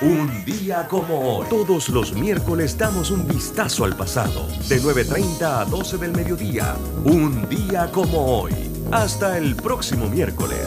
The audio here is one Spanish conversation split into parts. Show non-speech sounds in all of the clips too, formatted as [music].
Un día como hoy. Todos los miércoles damos un vistazo al pasado. De 9.30 a 12 del mediodía. Un día como hoy. Hasta el próximo miércoles.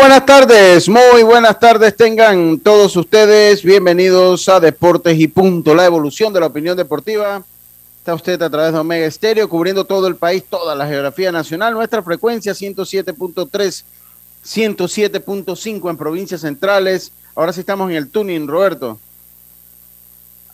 Buenas tardes, muy buenas tardes tengan todos ustedes. Bienvenidos a Deportes y Punto, la evolución de la opinión deportiva. Está usted a través de Omega Estéreo, cubriendo todo el país, toda la geografía nacional. Nuestra frecuencia 107.3, 107.5 en provincias centrales. Ahora sí estamos en el tuning, Roberto.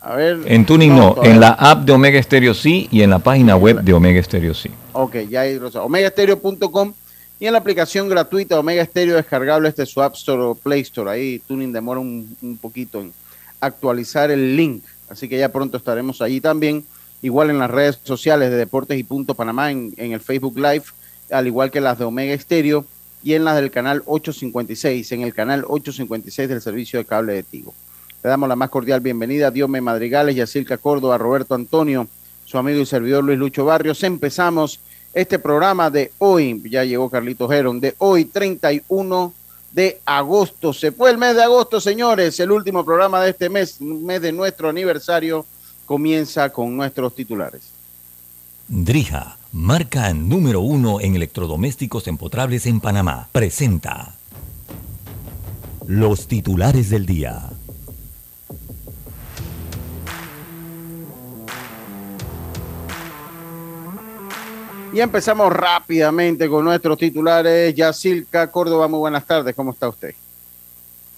A ver. En tuning no, en la app de Omega Estéreo sí y en la página web de Omega Estéreo sí. Ok, ya hay omegaestereo.com y en la aplicación gratuita Omega Stereo descargable este su App Store o Play Store. Ahí Tuning demora un, poquito en actualizar el link. Así que ya pronto estaremos allí también. Igual en las redes sociales de Deportes y Punto Panamá, en, el Facebook Live, al igual que las de Omega Stereo y en las del canal 856, en el canal 856 del servicio de cable de Tigo. Le damos la más cordial bienvenida a Diome Madrigales, Yacirca Córdoba, Roberto Antonio, su amigo y servidor Luis Lucho Barrios. Empezamos este programa de hoy, ya llegó Carlito Geron, de hoy 31 de agosto. Se fue el mes de agosto, señores, el último programa de este mes, mes de nuestro aniversario, comienza con nuestros titulares. Drija, marca número uno en electrodomésticos empotrables en Panamá, presenta los titulares del día. Y empezamos rápidamente con nuestros titulares. Yacilca Córdoba, muy buenas tardes. ¿Cómo está usted?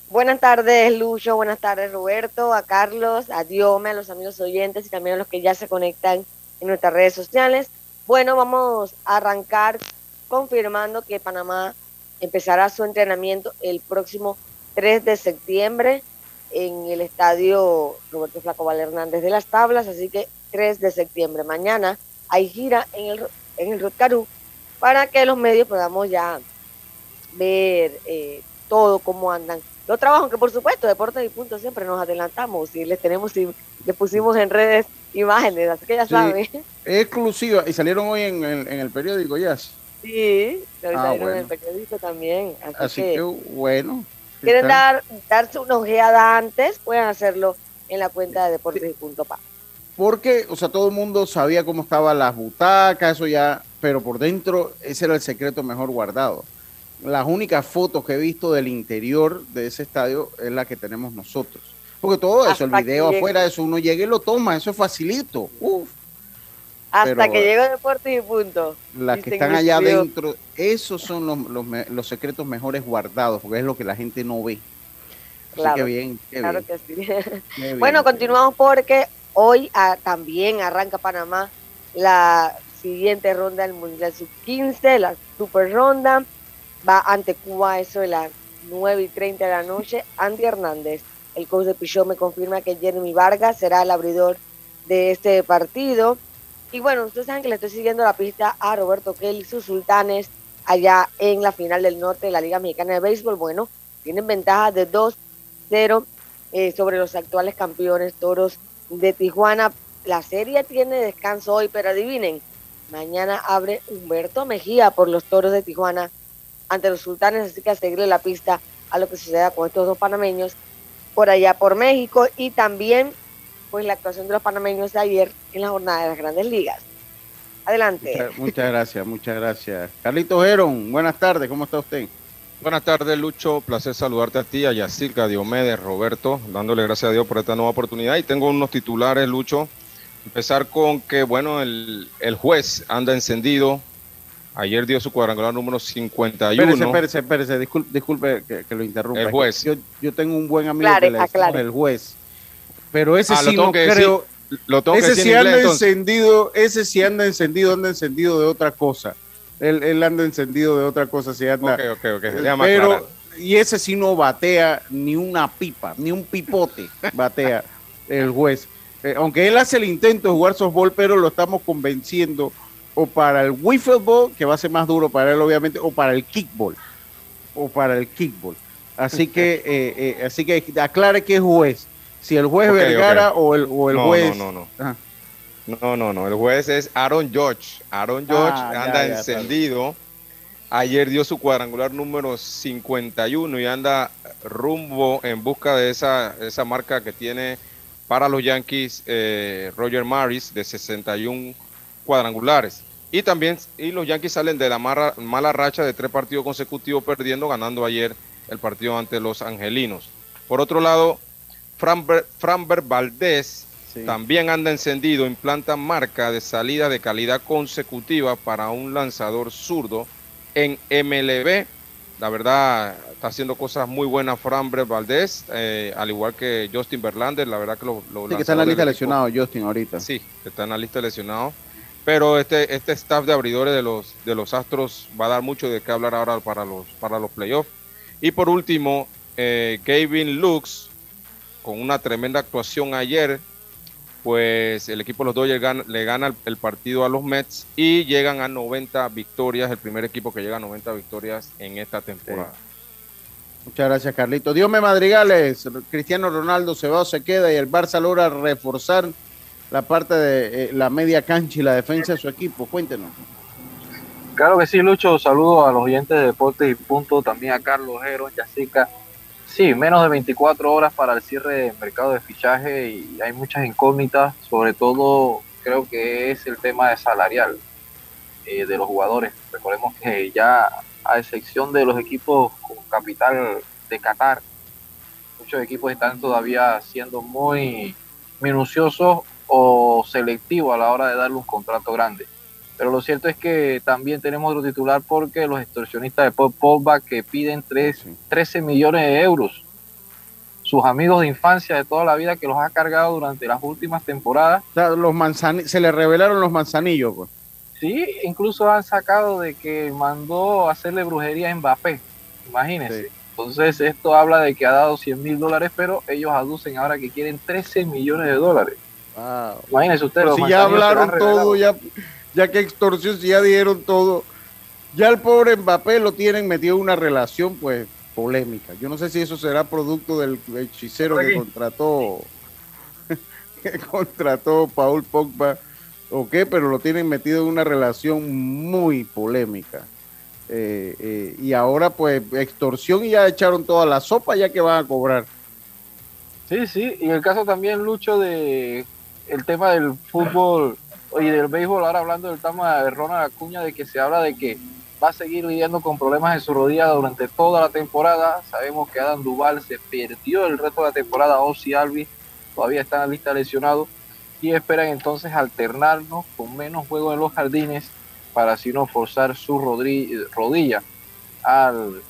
Buenas tardes, Lucho. Buenas tardes, Roberto. A Carlos, a Diome, a los amigos oyentes y también a los que ya se conectan en nuestras redes sociales. Bueno, vamos a arrancar confirmando que Panamá empezará su entrenamiento el próximo 3 de septiembre en el estadio Roberto Flaco Val Hernández de las Tablas. Así que 3 de septiembre. Mañana hay gira en el en el Rotcarú para que los medios podamos ya ver eh, todo cómo andan los trabajos, que por supuesto, Deportes y Punto siempre nos adelantamos y les tenemos y les pusimos en redes imágenes, así que ya saben. Exclusiva, y salieron hoy en el, en el periódico, ya. Sí, ah, salieron en el periódico también. Así, que, bueno. Quieren dar, darse una ojeada antes, pueden hacerlo en la cuenta de Deportes y Punto Pa porque, o sea, todo el mundo sabía cómo estaban las butacas, eso ya, pero por dentro ese era el secreto mejor guardado. Las únicas fotos que he visto del interior de ese estadio es la que tenemos nosotros. Porque todo eso, el video afuera, eso uno llega y lo toma, eso es facilito. Uf. Hasta que llega Deportes y punto. Las que están allá adentro, esos son los, los, secretos mejores guardados, porque es lo que la gente no ve. Claro, que bien, claro que sí. [laughs] bueno, continuamos porque Hoy ah, también arranca Panamá la siguiente ronda del Mundial Sub-15, la Super Ronda. Va ante Cuba eso de las 9 y 30 de la noche. Andy Hernández, el coach de Pichot, me confirma que Jeremy Vargas será el abridor de este partido. Y bueno, ustedes saben que le estoy siguiendo la pista a Roberto Kelly, sus sultanes, allá en la final del norte de la Liga Mexicana de Béisbol. Bueno, tienen ventaja de 2-0 eh, sobre los actuales campeones toros de Tijuana. La serie tiene descanso hoy, pero adivinen, mañana abre Humberto Mejía por los toros de Tijuana ante los sultanes, así que a seguirle la pista a lo que suceda con estos dos panameños por allá por México y también pues la actuación de los panameños de ayer en la jornada de las grandes ligas. Adelante. Muchas, gracias, muchas gracias. Carlito Geron, buenas tardes, ¿cómo está usted? Buenas tardes, Lucho. Placer saludarte a ti, a Yacirca, a Diomedes, Roberto, dándole gracias a Dios por esta nueva oportunidad. Y tengo unos titulares, Lucho. Empezar con que, bueno, el, juez anda encendido. Ayer dio su cuadrangular número 51. Espérese, espérese, espérese. Disculpe, disculpe que, lo interrumpa. El juez. Yo, tengo un buen amigo que le el juez. Pero ese ah, sí no creo, lo tengo ese sí anda encendido, ese sí anda encendido, anda encendido de otra cosa. Él, él anda encendido de otra cosa, si anda. Ok. Pero, y ese sí no batea ni una pipa, ni un pipote batea el juez. Eh, aunque él hace el intento de jugar softball, pero lo estamos convenciendo o para el wiffle ball, que va a ser más duro para él obviamente, o para el kickball, o para el kickball. Así que, [laughs] eh, eh, así que aclare qué juez, si el juez Vergara o el, o el juez. No, no, no. No, no, no. El juez es Aaron George. Aaron George ah, anda encendido. Ayer dio su cuadrangular número 51 y anda rumbo en busca de esa, esa marca que tiene para los Yankees eh, Roger Maris de 61 cuadrangulares. Y también y los Yankees salen de la mala racha de tres partidos consecutivos perdiendo, ganando ayer el partido ante los Angelinos. Por otro lado, Framber, Valdés también anda encendido, implanta marca de salida de calidad consecutiva para un lanzador zurdo en MLB. La verdad, está haciendo cosas muy buenas Framber Valdés, eh, al igual que Justin Verlander. La verdad que lo. sí, que está en la lista lesionado, Justin, ahorita. Sí, está en la lista lesionado. Pero este, este staff de abridores de los, de los Astros va a dar mucho de qué hablar ahora para los, para los playoffs. Y por último, eh, Gavin Lux, con una tremenda actuación ayer, pues el equipo de los Dodgers le gana el, partido a los Mets y llegan a 90 victorias, el primer equipo que llega a 90 victorias en esta temporada. Muchas gracias, Carlito. Dios me madrigales. Cristiano Ronaldo se va o se queda y el Barça logra reforzar la parte de eh, la media cancha y la defensa de su equipo. Cuéntenos. Claro que sí, Lucho. Saludos a los oyentes de Deportes y Punto, también a Carlos Jero, Yacica. Sí, menos de 24 horas para el cierre del mercado de fichaje y hay muchas incógnitas, sobre todo creo que es el tema de salarial eh, de los jugadores. Recordemos que ya a excepción de los equipos con capital de Qatar, muchos equipos están todavía siendo muy minuciosos o selectivo a la hora de darle un contrato grande. Pero lo cierto es que también tenemos otro titular porque los extorsionistas de Paul Pogba que piden 13 millones de euros. Sus amigos de infancia de toda la vida que los ha cargado durante las últimas temporadas. los se le revelaron los manzanillos. Pues. Sí, incluso han sacado de que mandó a hacerle brujería a Mbappé. Imagínense. Entonces esto habla de que ha dado 100 mil dólares, pero ellos aducen ahora que quieren 13 millones de dólares. Imagínense ustedes. si ya hablaron todo, ya, ya que extorsión, si ya dieron todo, ya el pobre Mbappé lo tienen metido en una relación, pues, polémica. Yo no sé si eso será producto del hechicero que contrató, [laughs] que contrató Paul Pogba o qué, pero lo tienen metido en una relación muy polémica. Eh, eh, y ahora, pues, extorsión y ya echaron toda la sopa ya que van a cobrar. Sí, sí, y el caso también, Lucho, de el tema del fútbol y del béisbol, ahora hablando del tema de Ronald Acuña, de que se habla de que va a seguir lidiando con problemas en su rodilla durante toda la temporada. Sabemos que Adam Duval se perdió el resto de la temporada, Ozzy Alvis todavía está en la lista lesionado y esperan entonces alternarnos con menos juego en los jardines para así no forzar su rodilla al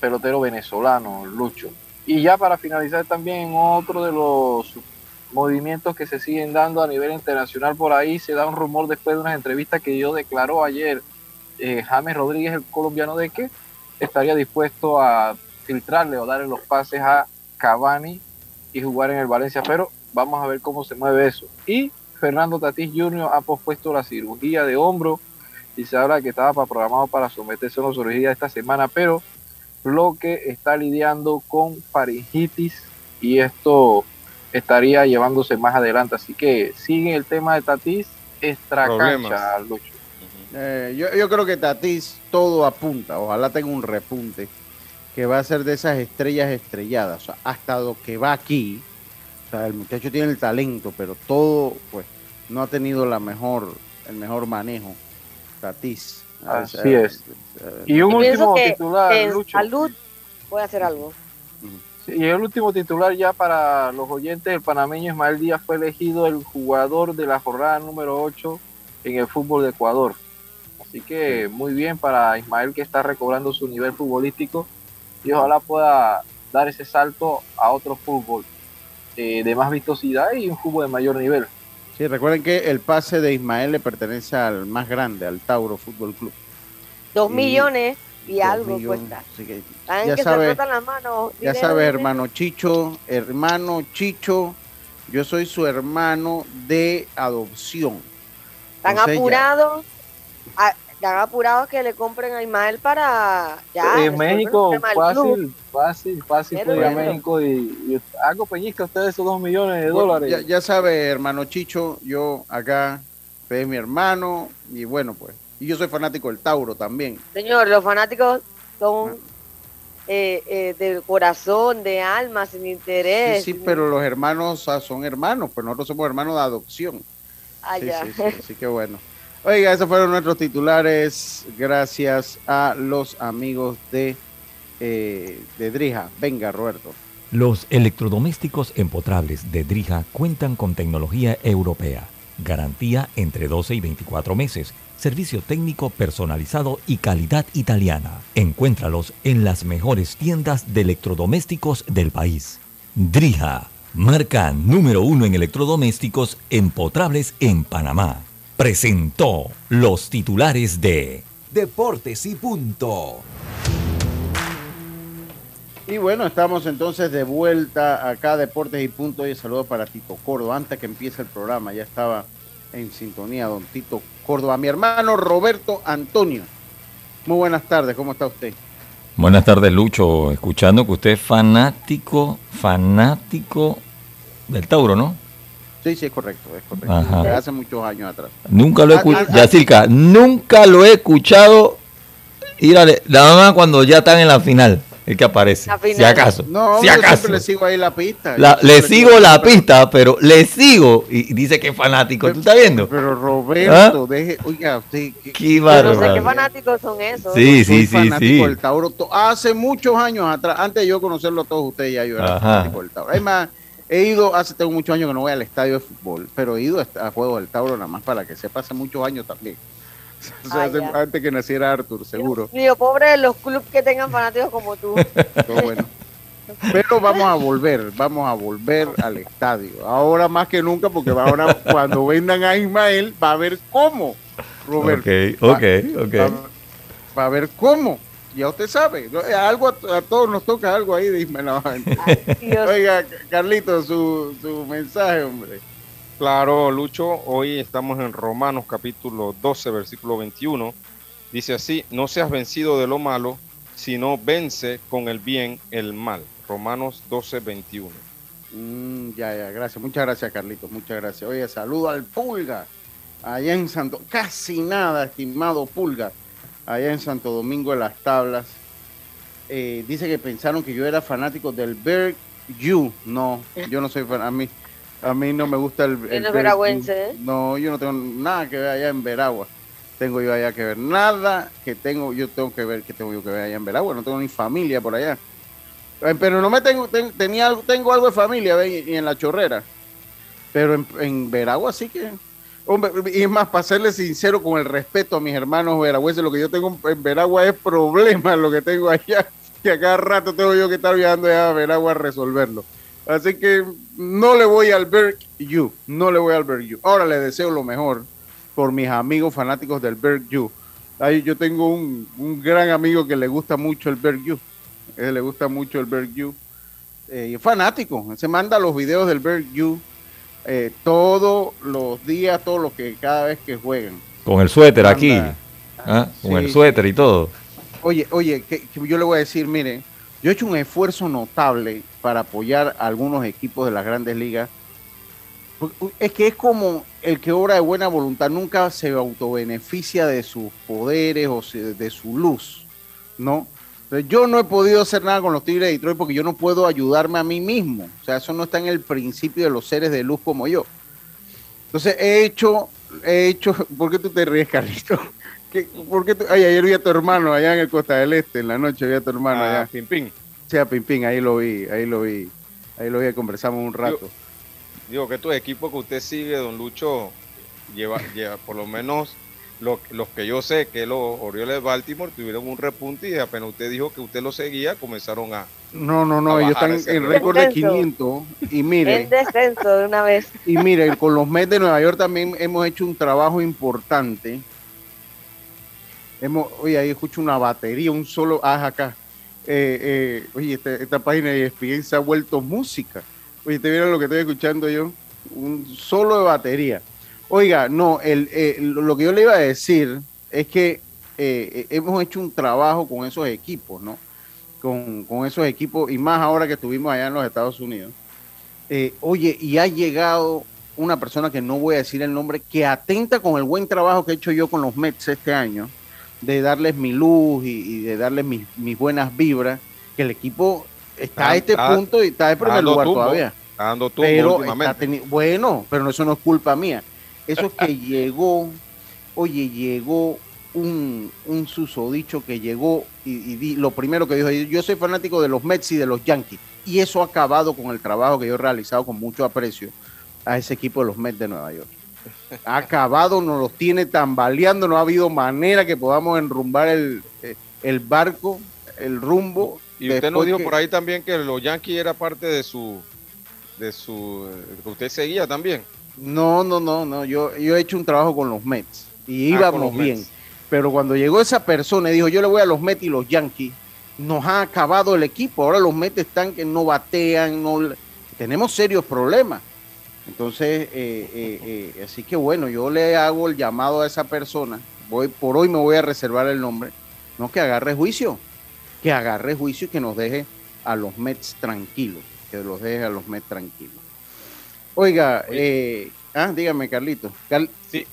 pelotero venezolano, Lucho. Y ya para finalizar también otro de los movimientos que se siguen dando a nivel internacional por ahí. Se da un rumor después de unas entrevistas que yo declaró ayer eh, James Rodríguez, el colombiano, de que estaría dispuesto a filtrarle o darle los pases a Cavani y jugar en el Valencia. Pero vamos a ver cómo se mueve eso. Y Fernando Tatís Jr. ha pospuesto la cirugía de hombro y se habla que estaba programado para someterse a una cirugía esta semana, pero lo que está lidiando con faringitis y esto estaría llevándose más adelante. Así que sigue el tema de Tatis, extra cancha, Lucho. Eh, yo, yo, creo que Tatis todo apunta, ojalá tenga un repunte, que va a ser de esas estrellas estrelladas. O sea, hasta lo que va aquí, o sea, el muchacho tiene el talento, pero todo, pues, no ha tenido la mejor, el mejor manejo. Tatis. Así es. y un último titular, Salud puede hacer algo. Y el último titular ya para los oyentes, el panameño Ismael Díaz fue elegido el jugador de la jornada número 8 en el fútbol de Ecuador. Así que muy bien para Ismael que está recobrando su nivel futbolístico y ojalá pueda dar ese salto a otro fútbol eh, de más vistosidad y un fútbol de mayor nivel. Sí, recuerden que el pase de Ismael le pertenece al más grande, al Tauro Fútbol Club. Dos millones y algo cuesta. ya sabes, ya sabe, hermano Chicho, hermano Chicho, yo soy su hermano de adopción. Están apurados, están apurados que le compren a Ismael para ya. En México, fácil, fácil, fácil, ir a México y, algo peñizca ustedes esos dos millones de dólares. Ya, ya, sabe, hermano Chicho, yo acá, es mi hermano, y bueno, pues y yo soy fanático del Tauro también. Señor, los fanáticos son ah. eh, eh, del corazón, de alma, sin interés. Sí, sí, pero los hermanos ah, son hermanos, pues nosotros somos hermanos de adopción. Ah, sí, sí, así que bueno. Oiga, esos fueron nuestros titulares. Gracias a los amigos de, eh, de Drija. Venga, Roberto. Los electrodomésticos empotrables de Drija cuentan con tecnología europea, garantía entre 12 y 24 meses servicio técnico personalizado y calidad italiana. Encuéntralos en las mejores tiendas de electrodomésticos del país. Drija, marca número uno en electrodomésticos empotrables en Panamá. Presentó los titulares de Deportes y Punto. Y bueno, estamos entonces de vuelta acá, Deportes y Punto. Y saludo para Tito Cordo. Antes que empiece el programa, ya estaba en sintonía, don Tito Córdoba. Mi hermano Roberto Antonio. Muy buenas tardes, ¿cómo está usted? Buenas tardes, Lucho. Escuchando que usted es fanático, fanático del Tauro, ¿no? Sí, sí, es correcto, es correcto. Hace muchos años atrás. Nunca lo he escuchado, nunca lo he escuchado ir a la mamá cuando ya están en la final el que aparece. Si acaso. No, si acaso. le sigo ahí la pista. le sigo la pista, pero le sigo. Y dice que es fanático. ¿Tú estás viendo? Pero Roberto, ¿Ah? deje. Oiga, usted. Qué, qué no sé qué fanáticos son esos. Sí, sí, sí. sí. Del Tauro. Hace muchos años atrás, antes de yo conocerlo a todos ustedes, ya yo era fanático del Tauro. Además, he ido, hace tengo muchos años que no voy al estadio de fútbol, pero he ido a juegos del Tauro nada más para que sepa hace muchos años también. [laughs] antes que naciera Arthur, seguro. Dios pobre de los clubes que tengan fanáticos como tú. [laughs] Pero vamos a volver, vamos a volver al estadio. Ahora más que nunca, porque ahora [laughs] cuando vendan a Ismael, va a ver cómo, Roberto. Ok, ok, ok. Va, a ver cómo. Ya usted sabe, algo a, todos nos toca algo ahí de Ismael. Oiga, Carlito, su, su mensaje, hombre. Claro, Lucho, hoy estamos en Romanos capítulo 12, versículo 21. Dice así, no seas vencido de lo malo, sino vence con el bien el mal. Romanos 12, 21. Mm, ya, ya, gracias. Muchas gracias, Carlitos. Muchas gracias. Oye, saludo al Pulga, allá en Santo, casi nada, estimado Pulga, allá en Santo Domingo de las Tablas. Eh, dice que pensaron que yo era fanático del Berg You. No, yo no soy fanático. A mí, no me gusta el... el ¿eh? No, yo no tengo nada que ver allá en Veragua. Tengo yo allá que ver nada que tengo, yo tengo que ver que tengo yo que ver allá en Veragua. No tengo ni familia por allá. Eh, pero no me tengo, tenía algo, tengo algo de familia y, en la chorrera. Pero en, en Veragua sí que... Hombre, y es más, para serle sincero con el respeto a mis hermanos veragüenses, lo que yo tengo en Veragua es problema lo que tengo allá, [laughs] que a cada rato tengo yo que estar viajando allá a Veragua a resolverlo. Así que no le voy al Berg You, no le voy al Berg You. Ahora le deseo lo mejor por mis amigos fanáticos del Berg You. Ahí yo tengo un, gran amigo que le gusta mucho el Berg You. le gusta mucho el Berg You. Eh, fanático, se manda los videos del Berg You eh, todos los días, todos los que cada vez que juegan. Con el suéter aquí, ¿ah? con el suéter y todo. Oye, oye, que, yo le voy a decir, mire, yo he hecho un esfuerzo notable para apoyar a algunos equipos de las grandes ligas. Es que es como el que obra de buena voluntad nunca se autobeneficia de sus poderes o de su luz, ¿no? yo no he podido hacer nada con los Tigres de Detroit porque yo no puedo ayudarme a mí mismo. O sea, eso no está en el principio de los seres de luz como yo. Entonces he hecho, he hecho, [laughs] ¿por qué tú te ríes, Carlito? [laughs] ¿Por qué Ay, ayer vi a tu hermano allá en el Costa del Este, en la noche vi a tu hermano ah, allá. Pimpín. Sí, a Pimpín, ahí lo vi, ahí lo vi. Ahí lo vi, conversamos un rato. Digo, que tu equipo que usted sigue, don Lucho, lleva, [laughs] lleva por lo menos los que yo sé que los Orioles de Baltimore tuvieron un repunte y apenas usted dijo que usted lo seguía, comenzaron a, No, no, no, ellos están en récord de 500 y mire. En descenso de una vez. [laughs] Y mire, con los Mets de Nueva York también hemos hecho un trabajo importante. Hemos, oye, ahí escucho una batería, un solo, ah, acá. Eh, eh, oye, esta, página de ESPN se ha vuelto música. Oye, ¿te vieron lo que estoy escuchando yo? Un solo de batería. Oiga, no, el, eh, lo que yo le iba a decir es que hemos hecho un trabajo con esos equipos, ¿no? con, esos equipos y más ahora que estuvimos allá en los Estados Unidos. Eh, oye, y ha llegado una persona que no voy a decir el nombre, que atenta con el buen trabajo que he hecho yo con los Mets este año, de darles mi luz y, de darles mis, buenas vibras, que el equipo está a este punto y está en primer lugar todavía. dando pero bueno, pero eso no es culpa mía. Eso es que [laughs] llegó, oye, llegó un, un susodicho que llegó y, lo primero que dijo, yo soy fanático de los Mets y de los Yankees. Y eso ha acabado con el trabajo que yo he realizado con mucho aprecio a ese equipo de los Mets de Nueva York. Ha acabado, nos los tiene tambaleando, no ha habido manera que podamos enrumbar el, eh, el barco, el rumbo. Y usted nos dijo por ahí también que los Yankees era parte de su, de su, que usted seguía también. No, no, no, no, yo, yo he hecho un trabajo con los Mets y ah, íbamos bien. Pero cuando llegó esa persona y dijo, yo le voy a los Mets y los Yankees, nos ha acabado el equipo. Ahora los Mets están que no batean, no tenemos serios problemas. Entonces, eh, eh, eh, así que bueno, yo le hago el llamado a esa persona. Voy, por hoy me voy a reservar el nombre. No que agarre juicio, que agarre juicio y que nos deje a los Mets tranquilos, que los deje a los Mets tranquilos. Oiga, ah, dígame, Carlito. sí,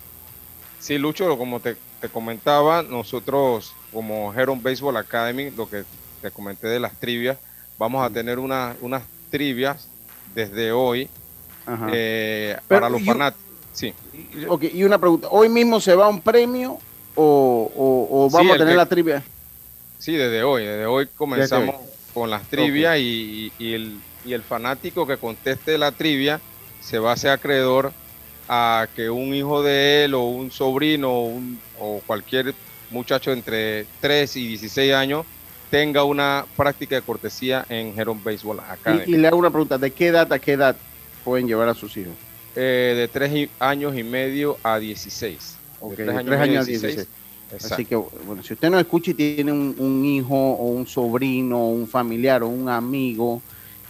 sí, Lucho, como te te comentaba, nosotros como Heron Baseball Academy, lo que te comenté de las trivias, vamos a tener unas trivias desde hoy eh, para los fanáticos. Sí. y una pregunta, ¿hoy mismo se va un premio o, vamos a tener la trivia? Sí, desde hoy, desde hoy comenzamos con las trivias y, el, y el fanático que conteste la trivia se va a ser acreedor a que un hijo de él o un sobrino o, cualquier muchacho entre 3 y 16 años tenga una práctica de cortesía en Heron Baseball Academy. Y, le hago una pregunta, ¿de qué edad a qué edad pueden llevar a sus hijos? Eh, de 3 años y medio a 16. de 3 años, a 16. Así que, bueno, si usted no escucha y tiene un, un hijo o un sobrino o un familiar o un amigo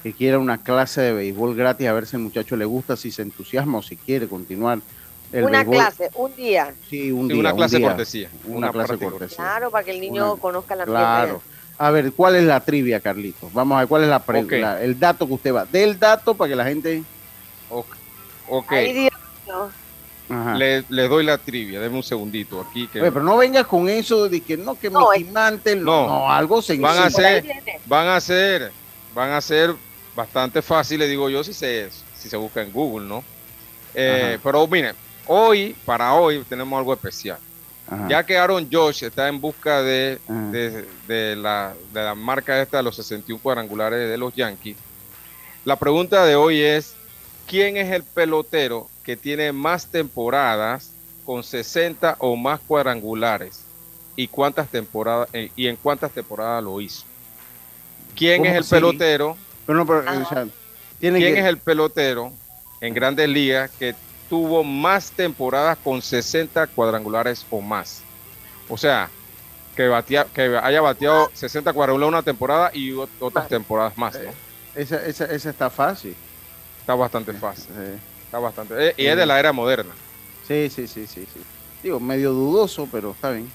que quiera una clase de béisbol gratis, a ver si el muchacho le gusta, si se entusiasma o si quiere continuar. El una clase, un día. Sí, un día. Una clase cortesía. Una, clase cortesía. Claro, para que el niño conozca la Claro. A ver, ¿cuál es la trivia, Carlitos? Vamos a ver cuál es la, pregunta, el dato que usted va. Del dato para que la gente. Ok. Le, le, doy la trivia, deme un segundito aquí. Que... pero no vengas con eso de que no, que no, no, no, algo sencillo. Van a ser, van a ser, van a ser bastante fácil, le digo yo, si se, si se busca en Google, ¿no? Eh, pero mire, hoy, para hoy, tenemos algo especial. Ya que Aaron Josh está en busca de, de, la, de la marca esta de los 61 cuadrangulares de los Yankees, la pregunta de hoy es, ¿quién es el pelotero que tiene más temporadas con 60 o más cuadrangulares? ¿Y cuántas temporadas eh, y en cuántas temporadas lo hizo? ¿Quién es el pelotero ¿Quién es el pelotero en grandes ligas que tuvo más temporadas con 60 cuadrangulares o más? O sea, que, que haya bateado 60 cuadrangulares una temporada y otras temporadas más. ¿no? Esa, está fácil. Está bastante fácil. Está bastante. Eh, y es de la era moderna. Sí, sí, sí, sí, sí. Digo, medio dudoso, pero está bien.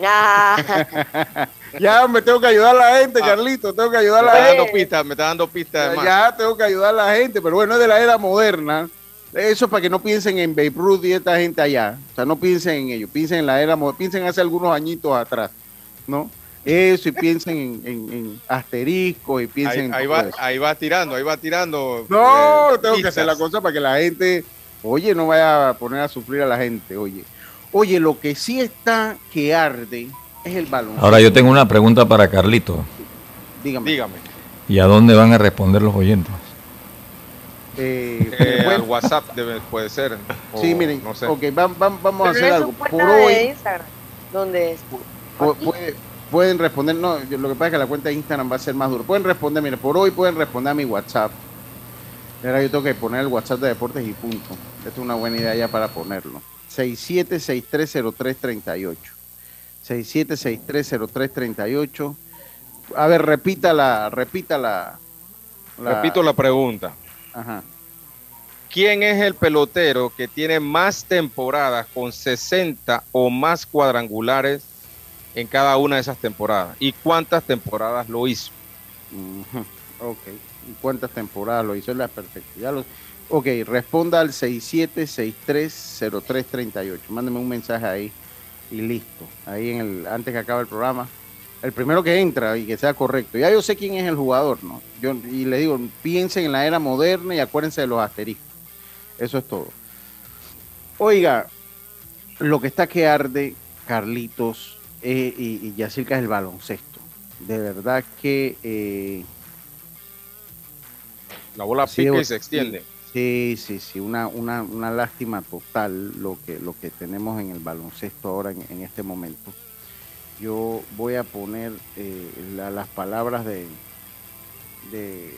[laughs] ya me tengo que ayudar a la gente, ah. Carlito, tengo que ayudar a la gente. Dando pistas, me está dando pistas. Ya, tengo que ayudar a la gente, pero bueno, es de la era moderna. Eso para que no piensen en Babe Ruth y esta gente allá. O sea, no piensen en ellos, piensen en la era moderna, piensen hace algunos añitos atrás, ¿no? Eso y piensen en, asterisco y piensen ahí, va, ahí va tirando, ahí va tirando. No, eh, tengo que hacer la cosa para que la gente, oye, no vaya a poner a sufrir a la gente, oye. Oye, lo que sí está que arde es el balón. Ahora yo tengo una pregunta para Carlito. Dígame. Dígame. ¿Y a dónde van a responder los oyentes? Eh, eh al WhatsApp debe, puede ser. sí, miren, no sé. ok, vamos a hacer algo. Por hoy, Instagram. ¿Dónde es? Puede, pueden responder, no, lo que pasa es que la cuenta de Instagram va a ser más duro. Pueden responder, mire, por hoy pueden responder a mi WhatsApp. Ahora yo tengo que poner el WhatsApp de deportes y punto. Esta es una buena idea ya para ponerlo. 67630338. 67630338. A ver, repita la, repita la, Repito la pregunta. Ajá. ¿Quién es el pelotero que tiene más temporadas con 60 o más cuadrangulares en cada una de esas temporadas? ¿Y cuántas temporadas lo hizo? Ok. ¿Y cuántas temporadas lo hizo? Es la perfecta. Ok, responda al 67630338. Mándeme un mensaje ahí y listo. Ahí en el antes que acabe el programa. El primero que entra y que sea correcto. Ya yo sé quién es el jugador, ¿no? Yo, y le digo, piensen en la era moderna y acuérdense de los asteriscos. Eso es todo. Oiga, lo que está que arde, Carlitos eh, y, y Yacirca es el baloncesto. De verdad que... Eh, la bola pica y se extiende. Sí, sí, sí, una, una, una, lástima total lo que, lo que tenemos en el baloncesto ahora en, este momento. Yo voy a poner eh, las palabras de, de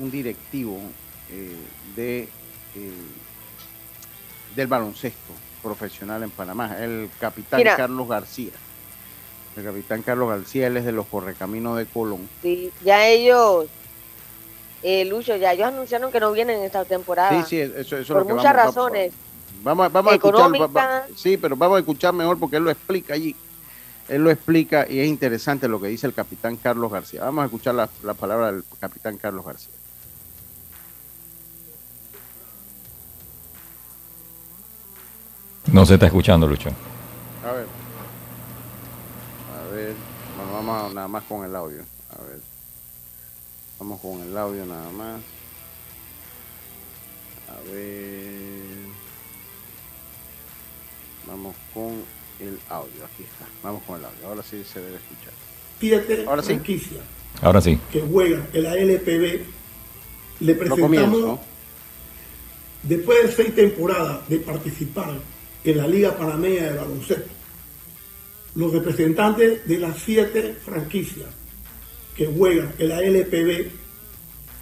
un directivo de del baloncesto profesional en Panamá, el capitán Carlos García. El capitán Carlos García, él es de los correcaminos de Colón. Sí, ya ellos, eh, Lucho, ya ellos anunciaron que no vienen esta temporada. Sí, sí, eso, eso Por muchas razones. Vamos, vamos a escuchar, sí, pero vamos a escuchar mejor porque él lo explica allí. Él lo explica y es interesante lo que dice el capitán Carlos García. Vamos a escuchar la, la palabra del capitán Carlos García. No se está escuchando, Lucho. A ver. Vamos nada más con el audio. A ver. Vamos con el audio nada más. A ver. Vamos con el audio. Aquí está. Vamos con el audio. Ahora sí se debe escuchar. Fíjate, Ahora sí. Ahora sí. que juega en la LPB. Le presentamos, después de seis temporadas de participar en la Liga Panameña de Baloncesto. Los representantes de las siete franquicias que juegan en la LPB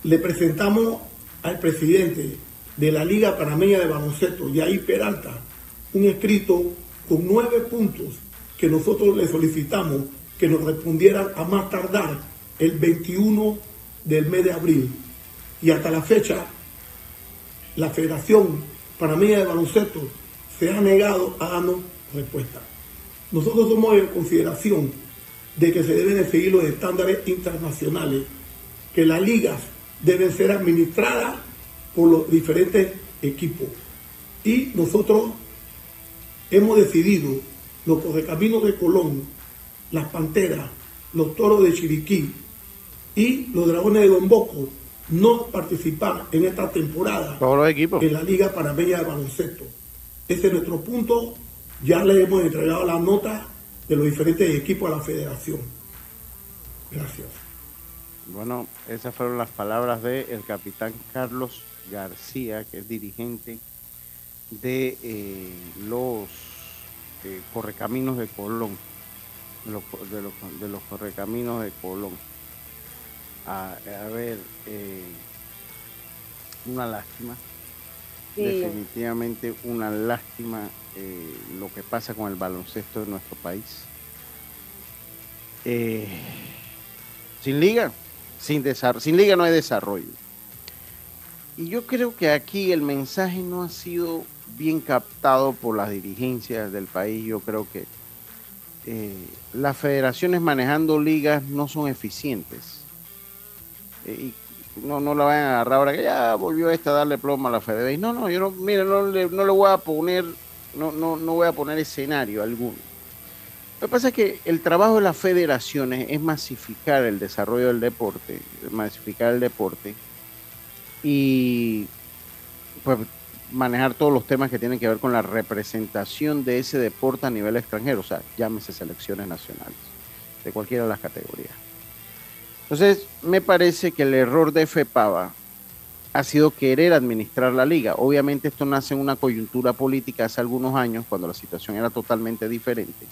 le presentamos al presidente de la Liga Panameña de Baloncesto, Yair Peralta, un escrito con nueve puntos que nosotros le solicitamos que nos respondieran a más tardar el 21 del mes de abril. Y hasta la fecha, la Federación Panameña de Baloncesto se ha negado a darnos respuesta. Nosotros somos en consideración de que se deben seguir los estándares internacionales, que las ligas deben ser administradas por los diferentes equipos. Y nosotros hemos decidido los correcaminos de Colón, las Panteras, los Toros de Chiriquí y los Dragones de Don Bosco no participar en esta temporada en la Liga Panameña de Baloncesto. Ese es nuestro punto. Ya le hemos entregado la nota de los diferentes equipos a la federación. Gracias. Bueno, esas fueron las palabras del capitán Carlos García, que es dirigente de eh, los eh, correcaminos de Colón, de los, correcaminos de Colón. A, ver, eh, una lástima Definitivamente una lástima eh, lo que pasa con el baloncesto de nuestro país. Eh, sin liga, sin, sin liga no hay desarrollo. Y yo creo que aquí el mensaje no ha sido bien captado por las dirigencias del país. Yo creo que eh, las federaciones manejando ligas no son eficientes. y no, no la vayan a agarrar ahora que ya volvió esta a darle plomo a la Fede No, no, yo no, mire, no le, no le voy a poner, no, no, no voy a poner escenario alguno. Lo que pasa es que el trabajo de las federaciones es masificar el desarrollo del deporte, masificar el deporte y pues manejar todos los temas que tienen que ver con la representación de ese deporte a nivel extranjero, o sea, llámese selecciones nacionales, de cualquiera de las categorías. Entonces, me parece que el error de FEPAVA ha sido querer administrar la liga. Obviamente esto nace en una coyuntura política hace algunos años, cuando la situación era totalmente diferente.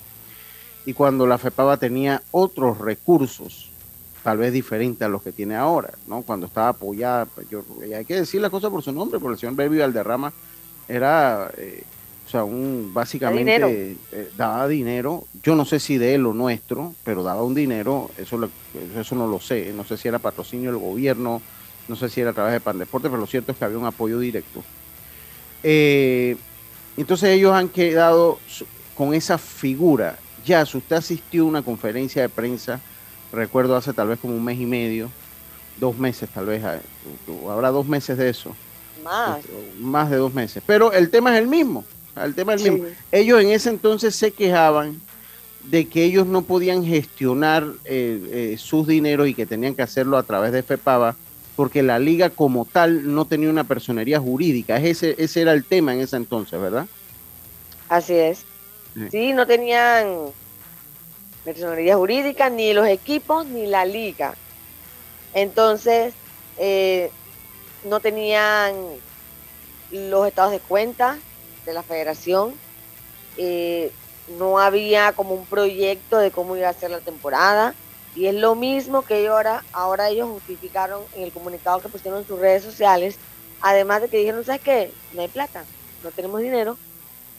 y cuando la FEPAVA tenía otros recursos, tal vez diferentes a los que tiene ahora, ¿no? Cuando estaba apoyada, pues, yo, hay que decir las cosas por su nombre, porque el señor Baby Valderrama era, eh, o sea, un, básicamente eh, daba dinero, yo no sé si de él o nuestro, pero daba un dinero, eso, eso no lo sé, no sé si era patrocinio del gobierno, no sé si era a través de Pandeporte, pero lo cierto es que había un apoyo directo. Eh, entonces ellos han quedado con esa figura. Ya, si usted asistió a una conferencia de prensa, recuerdo hace tal vez como un mes y medio, dos meses tal vez, eh, habrá dos meses de eso. Más. Más de dos meses. Pero el tema es el mismo. El tema es el mismo. Ellos en ese entonces se quejaban de que ellos no podían gestionar eh, sus dineros y que tenían que hacerlo a través de FEPAVA porque la liga como tal no tenía una personería jurídica. Ese, ese era el tema en ese entonces, ¿verdad? Así es. Sí, no tenían personería jurídica, ni los equipos, ni la liga. Entonces, eh, no tenían los estados de cuenta de la federación. Eh, no había como un proyecto de cómo iba a ser la temporada. Y es lo mismo que ahora, ahora ellos justificaron en el comunicado que pusieron en sus redes sociales, además de que dijeron, ¿sabes qué? No hay plata, no tenemos dinero.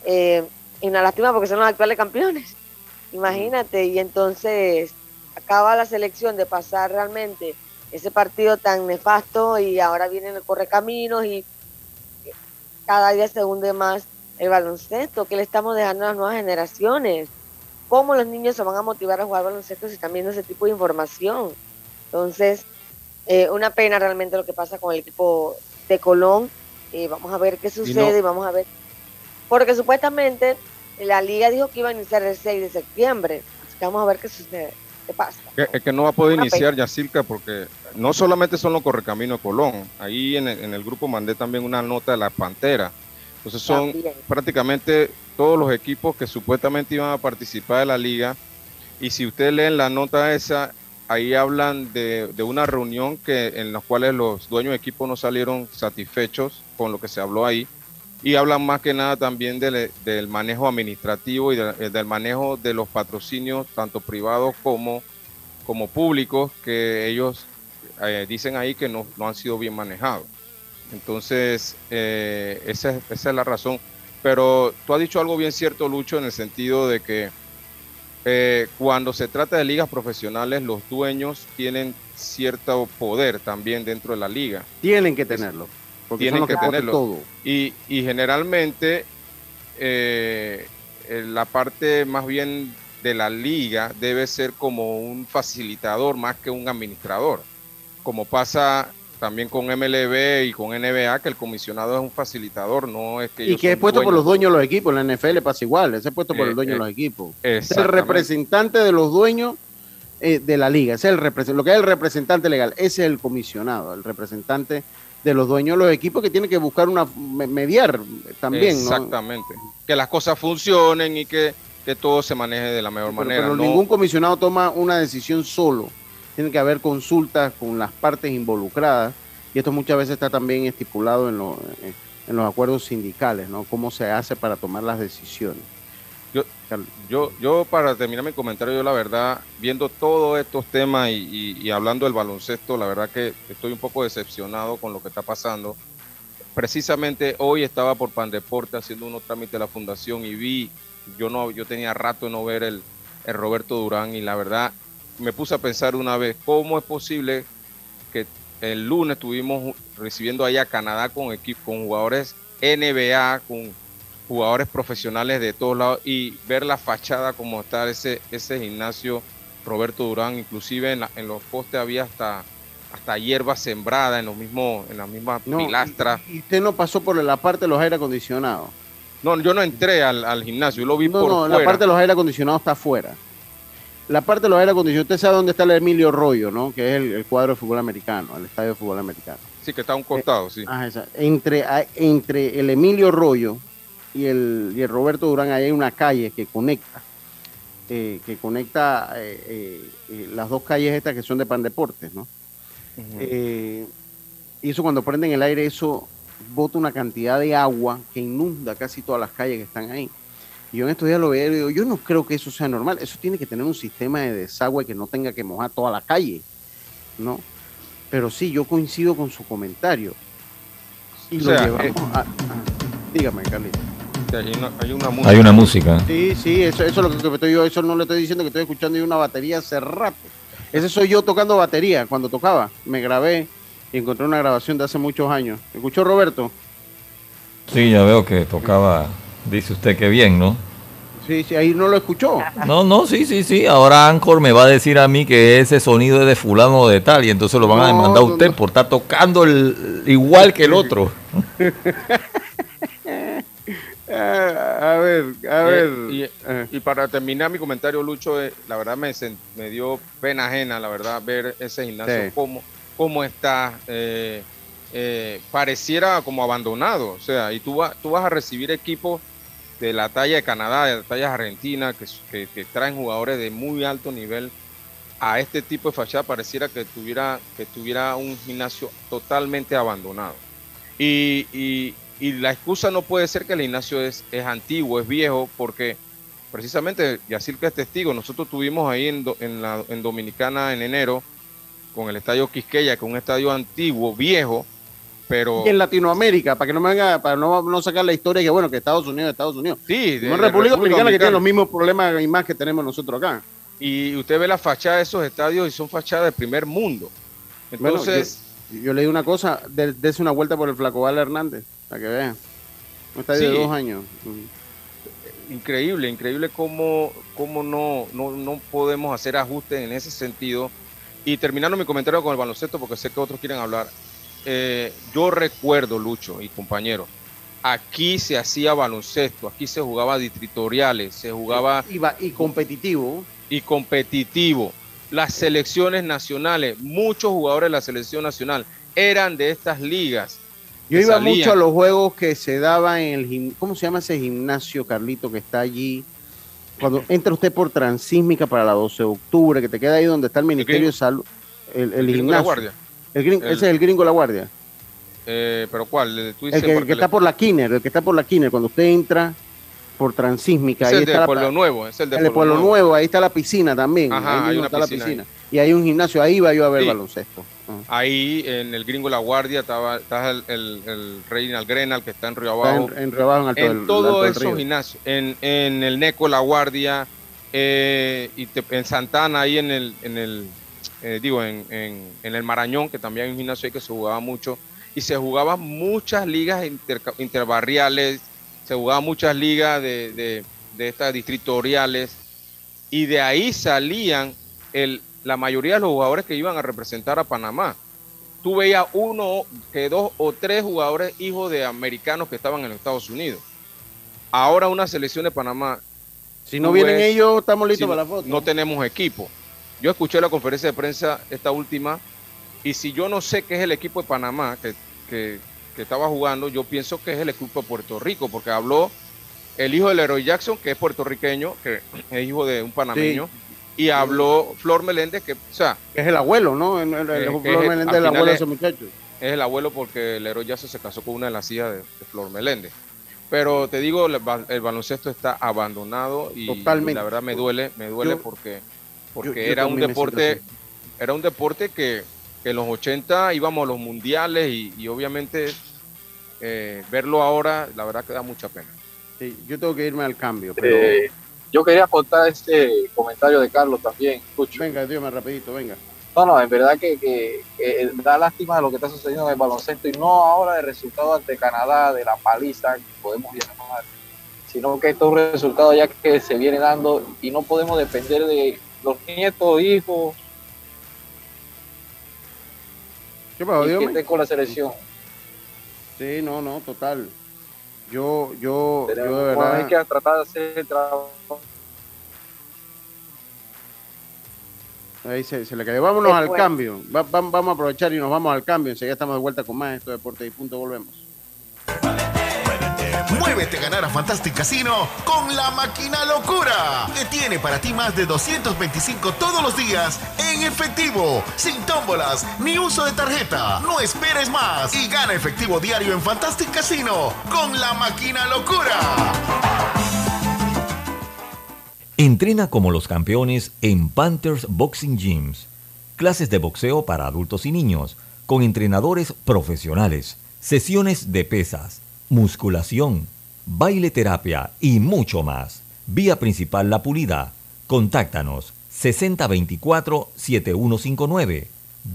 Eh, y una lástima porque son los actuales campeones. Imagínate, y entonces acaba la selección de pasar realmente ese partido tan nefasto y ahora viene el correcaminos y cada día se hunde más el baloncesto que le estamos dejando a las nuevas generaciones cómo los niños se van a motivar a jugar baloncesto si están viendo ese tipo de información. Entonces, eh, una pena realmente lo que pasa con el equipo de Colón. Eh, vamos a ver qué sucede y, vamos a ver. Porque supuestamente la liga dijo que iba a iniciar el 6 de septiembre. Así que vamos a ver qué sucede. ¿Qué pasa? Es que no va a poder iniciar ya Yacirca porque no solamente son los correcaminos de Colón. Ahí en el, en el grupo mandé también una nota de la Pantera. Entonces son prácticamente todos los equipos que supuestamente iban a participar de la liga. Y si ustedes leen la nota esa, ahí hablan de, una reunión que, en la cual los dueños de equipo no salieron satisfechos con lo que se habló ahí. Y hablan más que nada también del, manejo administrativo y del manejo de los patrocinios, tanto privados como, como públicos, que ellos eh, dicen ahí que no, no, han sido bien manejados. Entonces, eh, esa, esa es la razón. Pero tú has dicho algo bien cierto, Lucho, en el sentido de que eh, cuando se trata de ligas profesionales, los dueños tienen cierto poder también dentro de la liga. Tienen que tenerlo. Porque tienen que, tenerlo. Todo. Y, generalmente eh, la parte más bien de la liga debe ser como un facilitador más que un administrador. Como pasa también con MLB y con NBA, que el comisionado es un facilitador, no es que... Y que es puesto por los dueños de los equipos, en la NFL pasa igual, ese es puesto por el dueño de eh, los equipos. Es el representante de los dueños eh, de la liga, es el lo que es el representante legal, ese es el comisionado, el representante de los dueños de los equipos que tiene que buscar una mediar también. Exactamente, que las cosas funcionen y que, que todo se maneje de la mejor manera. Pero ningún comisionado toma una decisión solo tiene que haber consultas con las partes involucradas y esto muchas veces está también estipulado en, en los acuerdos sindicales, ¿no? Cómo se hace para tomar las decisiones. Yo, yo, yo para terminar mi comentario, yo la verdad, viendo todos estos temas y, hablando del baloncesto, la verdad que estoy un poco decepcionado con lo que está pasando. Precisamente hoy estaba por Pandeporte haciendo unos trámites de la fundación y vi, yo no, yo tenía rato de no ver el, el Roberto Durán y la verdad me puse a pensar una vez, ¿cómo es posible que el lunes estuvimos recibiendo allá a Canadá con equipo, con jugadores NBA, con jugadores profesionales de todos lados y ver la fachada como está ese, ese gimnasio Roberto Durán, inclusive en, los postes había hasta hasta hierba sembrada en los mismos en las mismas pilastras. Y, usted no pasó por la parte de los aire acondicionados? No, yo no entré al, gimnasio, yo lo vi por no, la parte de los aire acondicionados está afuera la parte de los aire acondicionados, usted sabe dónde está el Emilio Rollo, ¿no? Que es el, cuadro de fútbol americano, el estadio de fútbol americano. Sí, que está a un costado, sí. Ah, entre, entre el Emilio Rollo y el, y el Roberto Durán, ahí hay una calle que conecta, eh, que conecta eh, eh, las dos calles estas que son de Pan Deportes, ¿no? y eso cuando prenden el aire, eso bota una cantidad de agua que inunda casi todas las calles que están ahí. Y yo en estos días lo veo y digo, yo no creo que eso sea normal. Eso tiene que tener un sistema de desagüe que no tenga que mojar toda la calle, ¿no? Pero sí, yo coincido con su comentario. Y lo llevamos eh, a, Dígame, Carlito. Hay una, música. Sí, sí, eso, eso es lo que estoy yo, eso no le estoy diciendo que estoy escuchando y una batería hace rato. Ese soy yo tocando batería cuando tocaba. Me grabé y encontré una grabación de hace muchos años. ¿Escuchó Roberto? Sí, ya veo que tocaba, dice usted que bien, ¿no? Sí, sí, ahí no lo escuchó. No, no, sí, sí, sí. Ahora Anchor me va a decir a mí que ese sonido es de fulano de tal y entonces lo van a demandar a usted por estar tocando el, igual que el otro. [laughs] a ver, a ver. Eh. y, para terminar mi comentario, Lucho, eh, la verdad me, me dio pena ajena, la verdad, ver ese gimnasio, cómo, cómo está. Eh, pareciera como abandonado, o sea, y tú, tú vas a recibir equipos de la talla de Canadá, de la talla argentina, que, que, traen jugadores de muy alto nivel a este tipo de fachada, pareciera que tuviera, que tuviera un gimnasio totalmente abandonado. Y, y, la excusa no puede ser que el gimnasio es, es antiguo, es viejo, porque precisamente, Yacir que es testigo, nosotros tuvimos ahí en, en, la, en Dominicana en enero, con el estadio Quisqueya, que es un estadio antiguo, viejo, pero... Y en Latinoamérica, para que no me venga, para no, no sacar la historia que bueno, que Estados Unidos, Estados Unidos. Sí, de, no República Dominicana que tiene los mismos problemas y más que tenemos nosotros acá. Y usted ve la fachada de esos estadios y son fachadas de primer mundo. Entonces... yo, le digo una cosa, dése una vuelta por el Flacobal Hernández, para que vean. Un estadio de dos años. Increíble, increíble cómo, cómo no, no, no podemos hacer ajustes en ese sentido. Y terminando mi comentario con el baloncesto, porque sé que otros quieren hablar, eh, yo recuerdo, Lucho y compañeros, aquí se hacía baloncesto, aquí se jugaba distritoriales, se jugaba... Y, competitivo. Y competitivo. Las selecciones nacionales, muchos jugadores de la selección nacional eran de estas ligas. Yo iba mucho a los juegos que se daban en el ¿cómo se llama ese gimnasio, Carlito, que está allí? Cuando entra usted por Transísmica para la 12 de octubre, que te queda ahí donde está el Ministerio de Salud, el, el gimnasio. Ese es el gringo La Guardia. Eh, ¿Pero cuál? el que, está por la Kiner, el que está por la Kiner, cuando usted entra por Transísmica. Es ahí el de Pueblo Nuevo, es el de, Pueblo, Nuevo. ahí está la piscina también. Ajá, ahí está la piscina. Y hay un gimnasio, ahí iba yo a ver baloncesto. Ahí en el Gringo La Guardia estaba, estaba el, el, el Grenal que está en Río Abajo. En, Río Abajo, en, en todos esos gimnasios. En, en el Neco La Guardia, eh, y en Santana, ahí en el, en el eh, digo, en, en, el Marañón, que también hay un gimnasio ahí que se jugaba mucho, y se jugaban muchas ligas interbarriales, se jugaban muchas ligas de, de, de, estas distritoriales, y de ahí salían el, la mayoría de los jugadores que iban a representar a Panamá. Tú veías uno, que dos o tres jugadores hijos de americanos que estaban en los Estados Unidos. Ahora una selección de Panamá. Si no vienen ellos, estamos listos para la foto. No tenemos equipo. Yo escuché la conferencia de prensa, esta última, y si yo no sé qué es el equipo de Panamá que, que, estaba jugando, yo pienso que es el equipo de Puerto Rico, porque habló el hijo del héroe Jackson, que es puertorriqueño, que es hijo de un panameño, y habló Flor Meléndez, que, o sea... Es el abuelo, ¿no? El, Flor Meléndez es el abuelo de ese muchacho. Es el abuelo porque el héroe Jackson se casó con una de las hijas de, Flor Meléndez. Pero te digo, el, baloncesto está abandonado y, la verdad me duele, me duele porque porque era un deporte, era un deporte que, en los 80 íbamos a los mundiales y, obviamente eh, verlo ahora, la verdad que da mucha pena. Sí, yo tengo que irme al cambio, pero... Eh, yo quería aportar este comentario de Carlos también. Venga, dígame rapidito, venga. No, no, en verdad que, que, da lástima de lo que está sucediendo en el baloncesto y no ahora el resultado ante Canadá, de la paliza, que podemos llamar, sino que estos resultados ya que se viene dando y no podemos depender de los nietos, hijos. ¿Qué pasó, Dios con la selección. Sí, no, no, total. Yo, yo, yo de verdad. Hay que tratar de hacer el trabajo. Ahí se, se le cayó. Vámonos al cambio. vamos a aprovechar y nos vamos al cambio. Enseguida estamos de vuelta con más esto de Deportes y Punto. Volvemos. Muévete a ganar a Fantastic Casino con la máquina locura, que tiene para ti más de 225 todos los días en efectivo, sin tómbolas ni uso de tarjeta. No esperes más y gana efectivo diario en Fantastic Casino con la máquina locura. Entrena como los campeones en Panthers Boxing Gyms. Clases de boxeo para adultos y niños, con entrenadores profesionales, sesiones de pesas, musculación, baile terapia y mucho más. Vía principal La Pulida. Contáctanos 6024-7159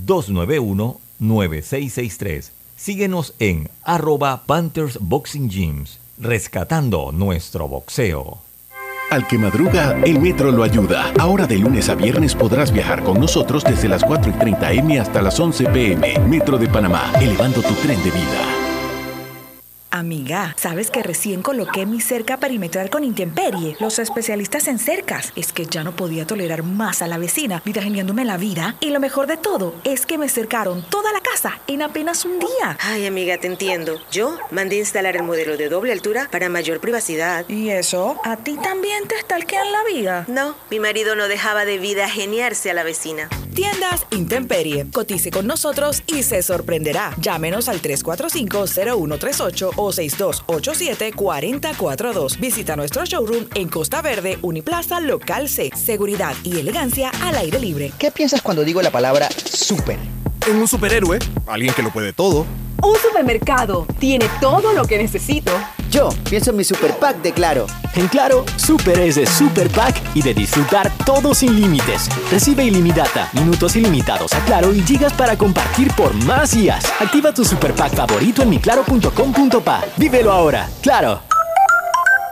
291-9663. Síguenos en arroba Panthers Boxing Gyms, rescatando nuestro boxeo. Al que madruga, el metro lo ayuda. Ahora de lunes a viernes podrás viajar con nosotros desde las 4 y 30 M hasta las 11 PM. Metro de Panamá, elevando tu tren de vida. Amiga, ¿sabes que recién coloqué mi cerca perimetral con Intemperie? Los especialistas en cercas. Es que ya no podía tolerar más a la vecina, geniándome la vida. Y lo mejor de todo es que me cercaron toda la casa en apenas un día. Ay, amiga, te entiendo. Yo mandé instalar el modelo de doble altura para mayor privacidad. ¿Y eso? ¿A ti también te estalquean la vida? No, mi marido no dejaba de vida geniarse a la vecina. Tiendas Intemperie. Cotice con nosotros y se sorprenderá. Llámenos al 345-0138 o 6287-4042. Visita nuestro showroom en Costa Verde, Uniplaza, Local C. Seguridad y elegancia al aire libre. ¿Qué piensas cuando digo la palabra super? En un superhéroe, alguien que lo puede todo. Un supermercado tiene todo lo que necesito. Yo pienso en mi super pack de Claro. En Claro, super es de super pack y de disfrutar todo sin límites. Recibe ilimitada, minutos ilimitados a Claro y gigas para compartir por más días. Activa tu super pack favorito en miclaro.com.pa. Vívelo ahora. Claro.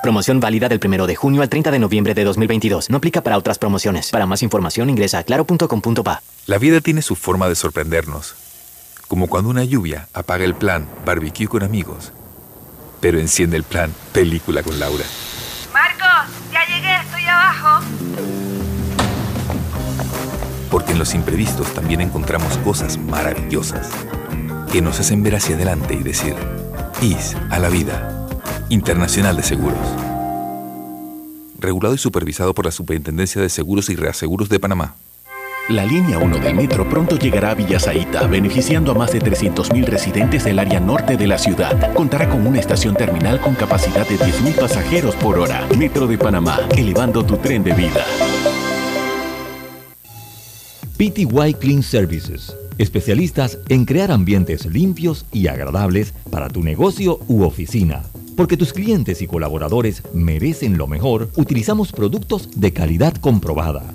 Promoción válida del 1 de junio al 30 de noviembre de 2022. No aplica para otras promociones. Para más información ingresa a claro.com.pa. La vida tiene su forma de sorprendernos. Como cuando una lluvia apaga el plan barbecue con amigos, pero enciende el plan película con Laura. Marcos, ya llegué, estoy abajo. Porque en los imprevistos también encontramos cosas maravillosas que nos hacen ver hacia adelante y decir, IS a la vida. Internacional de Seguros. Regulado y supervisado por la Superintendencia de Seguros y Reaseguros de Panamá. La línea 1 del metro pronto llegará a Villasaita, beneficiando a más de 300.000 residentes del área norte de la ciudad. Contará con una estación terminal con capacidad de 10.000 pasajeros por hora. Metro de Panamá, elevando tu tren de vida. PTY Clean Services, especialistas en crear ambientes limpios y agradables para tu negocio u oficina. Porque tus clientes y colaboradores merecen lo mejor, utilizamos productos de calidad comprobada.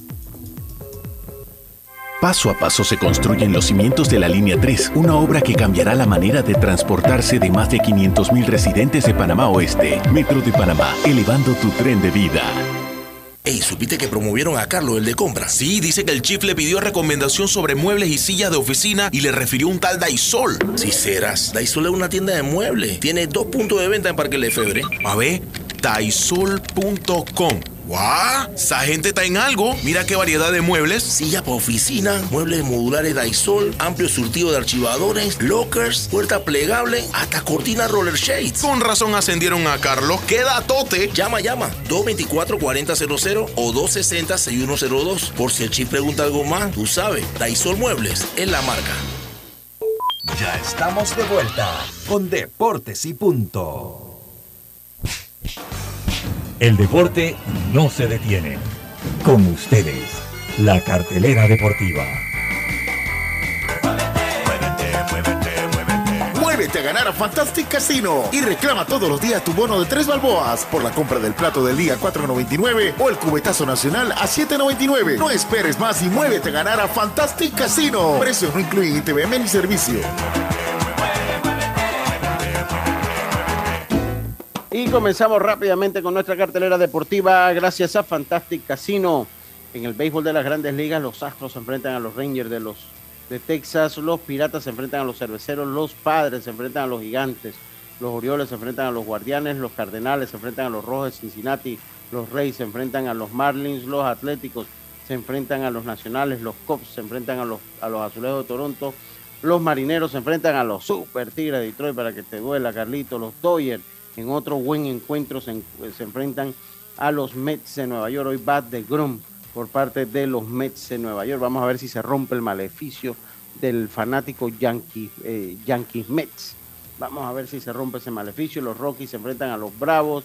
Paso a paso se construyen los cimientos de la Línea 3, una obra que cambiará la manera de transportarse de más de 500.000 residentes de Panamá Oeste. Metro de Panamá, elevando tu tren de vida. Ey, ¿supiste que promovieron a Carlos, el de compra? Sí, dice que el chief le pidió recomendación sobre muebles y sillas de oficina y le refirió un tal Daisol. Si serás, Daisol es una tienda de muebles. Tiene dos puntos de venta en Parque Lefebvre. A ver, daisol.com. ¡Guau! Esa gente está en algo. Mira qué variedad de muebles. Silla para oficina, muebles modulares Daisol, amplio surtido de archivadores, lockers, puerta plegable, hasta cortina roller shades. Con razón ascendieron a Carlos. ¡Queda tote! Llama, llama. 224-4000 o 260-6102. Por si el chip pregunta algo más, tú sabes. Daisol Muebles es la marca. Ya estamos de vuelta con Deportes y Punto. El deporte no se detiene. Con ustedes, la cartelera deportiva. Muévete a ganar a Fantastic Casino y reclama todos los días tu bono de tres balboas por la compra del plato del día 4.99 o el cubetazo nacional a 7.99. No esperes más y muévete a ganar a Fantastic Casino. Precio no incluye ITVM ni servicio. Y comenzamos rápidamente con nuestra cartelera deportiva. Gracias a Fantastic Casino. En el béisbol de las grandes ligas, los Astros se enfrentan a los Rangers de los de Texas, los Piratas se enfrentan a los Cerveceros, los Padres se enfrentan a los Gigantes, los Orioles se enfrentan a los Guardianes, los Cardenales se enfrentan a los Rojos de Cincinnati, los Reyes se enfrentan a los Marlins, los Atléticos se enfrentan a los Nacionales, los Cops se enfrentan a los, a los Azulejos de Toronto, los Marineros se enfrentan a los Super Tigres de Detroit para que te duela, Carlito, los Dodgers en otro buen encuentro se, enfrentan a los Mets de Nueva York, hoy bat de Grom por parte de los Mets de Nueva York. Vamos a ver si se rompe el maleficio del fanático Yankee, eh, Yankees Mets. Vamos a ver si se rompe ese maleficio. Los Rockies se enfrentan a los Bravos,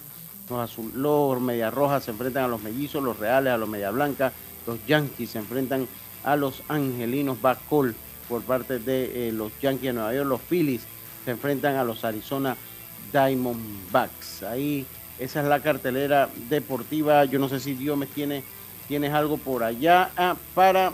los, azul, los Media Rojas se enfrentan a los Mellizos, los Reales a los Media Blancas, los Yankees se enfrentan a los Angelinos Bacol por parte de eh, los Yankees de Nueva York, los Phillies se enfrentan a los Arizona Diamondbacks. Ahí esa es la cartelera deportiva. Yo no sé si Dios me tiene tienes algo por allá ah, para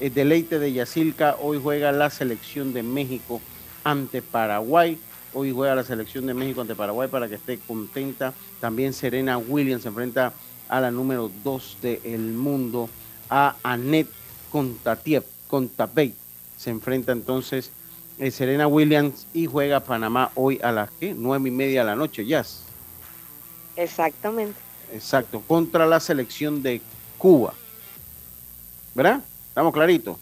el deleite de Yacilca. Hoy juega la selección de México ante Paraguay. Hoy juega la selección de México ante Paraguay para que esté contenta. También Serena Williams se enfrenta a la número 2 del mundo, a Annette Contatiev, Contapey. Se enfrenta entonces eh, Serena Williams y juega Panamá hoy a las ¿qué? nueve y media de la noche, Jazz. Exactamente. Exacto, contra la selección de Cuba. ¿Verdad? Estamos claritos.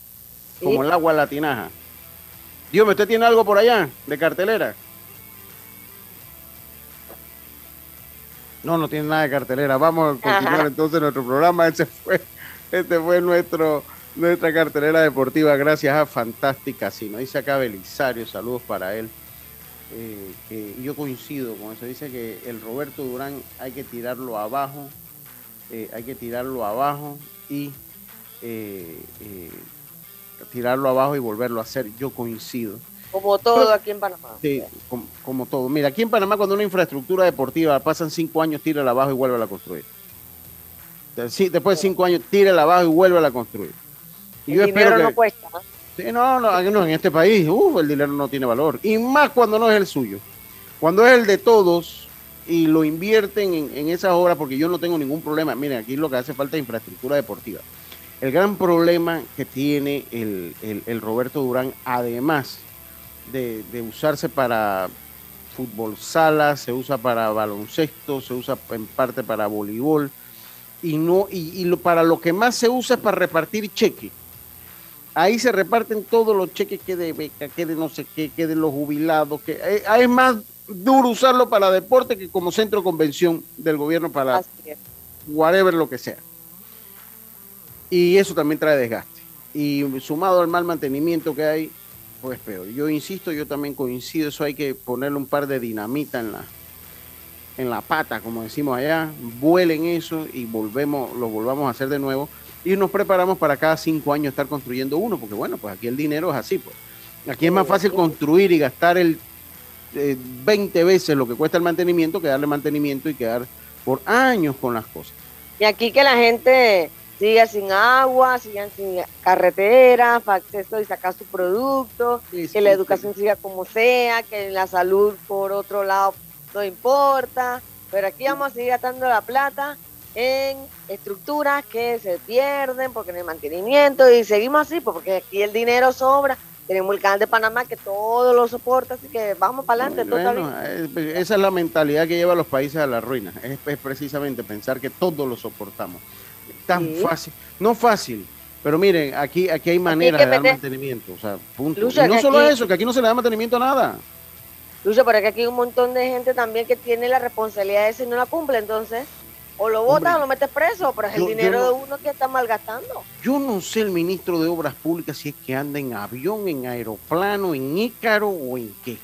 Como el agua latinaja. Dios, ¿usted tiene algo por allá de cartelera? No, no tiene nada de cartelera. Vamos a continuar entonces nuestro programa. Ese fue, [laughs] este fue nuestro, nuestra cartelera deportiva. Gracias a Fantástica no Dice acá Belisario, saludos para él. Eh, yo coincido con eso. Dice que el Roberto Durán hay que tirarlo abajo eh, hay que tirarlo abajo y eh, tirarlo abajo y volverlo a hacer. Yo coincido. Como todo aquí en Panamá. Sí, como, todo. Mira, aquí en Panamá cuando una infraestructura deportiva pasan cinco años, tírala abajo y vuelve a construir. Sí, después de cinco años, tírala abajo y vuelve a construir. Y el yo dinero que, no cuesta. Sí, no, no, en este país, el dinero no tiene valor. Y más cuando no es el suyo. Cuando es el de todos, y lo invierten en, en esas obras porque yo no tengo ningún problema. Miren, aquí lo que hace falta es infraestructura deportiva. El gran problema que tiene el, Roberto Durán, además de, usarse para fútbol sala, se usa para baloncesto, se usa en parte para voleibol, y no y, lo, para lo que más se usa es para repartir cheques. Ahí se reparten todos los cheques que de beca, que de no sé qué, que de los jubilados, que eh, hay más duro usarlo para deporte que como centro de convención del gobierno para whatever lo que sea. Y eso también trae desgaste. Y sumado al mal mantenimiento que hay, pues peor. Yo insisto, yo también coincido, eso hay que ponerle un par de dinamita en la, en la pata, como decimos allá, vuelen eso y volvemos, lo volvamos a hacer de nuevo. Y nos preparamos para cada cinco años estar construyendo uno, porque bueno, pues aquí el dinero es así, pues. Aquí es más fácil construir y gastar el 20 veces lo que cuesta el mantenimiento que darle mantenimiento y quedar por años con las cosas. Y aquí que la gente siga sin agua, sigan sin carretera, acceso y sacar su producto, que la educación siga como sea, que la salud por otro lado no importa, pero aquí vamos a seguir gastando la plata en estructuras que se pierden porque no hay mantenimiento y seguimos así porque aquí el dinero sobra tenemos el canal de Panamá que todo lo soporta, así que vamos para adelante. Bueno, eh, esa es la mentalidad que lleva a los países a la ruina, es, precisamente pensar que todo lo soportamos. Tan fácil, no fácil, pero miren, aquí, aquí hay maneras de dar mantenimiento, o sea, punto. y no solo eso, que aquí no se le da mantenimiento a nada. Lucho, pero aquí hay un montón de gente también que tiene la responsabilidad de eso y no la cumple, entonces o lo votas o lo metes preso, pero es el dinero de uno que está malgastando. Yo no sé el ministro de Obras Públicas si es que anda en avión, en aeroplano, en Ícaro o en qué.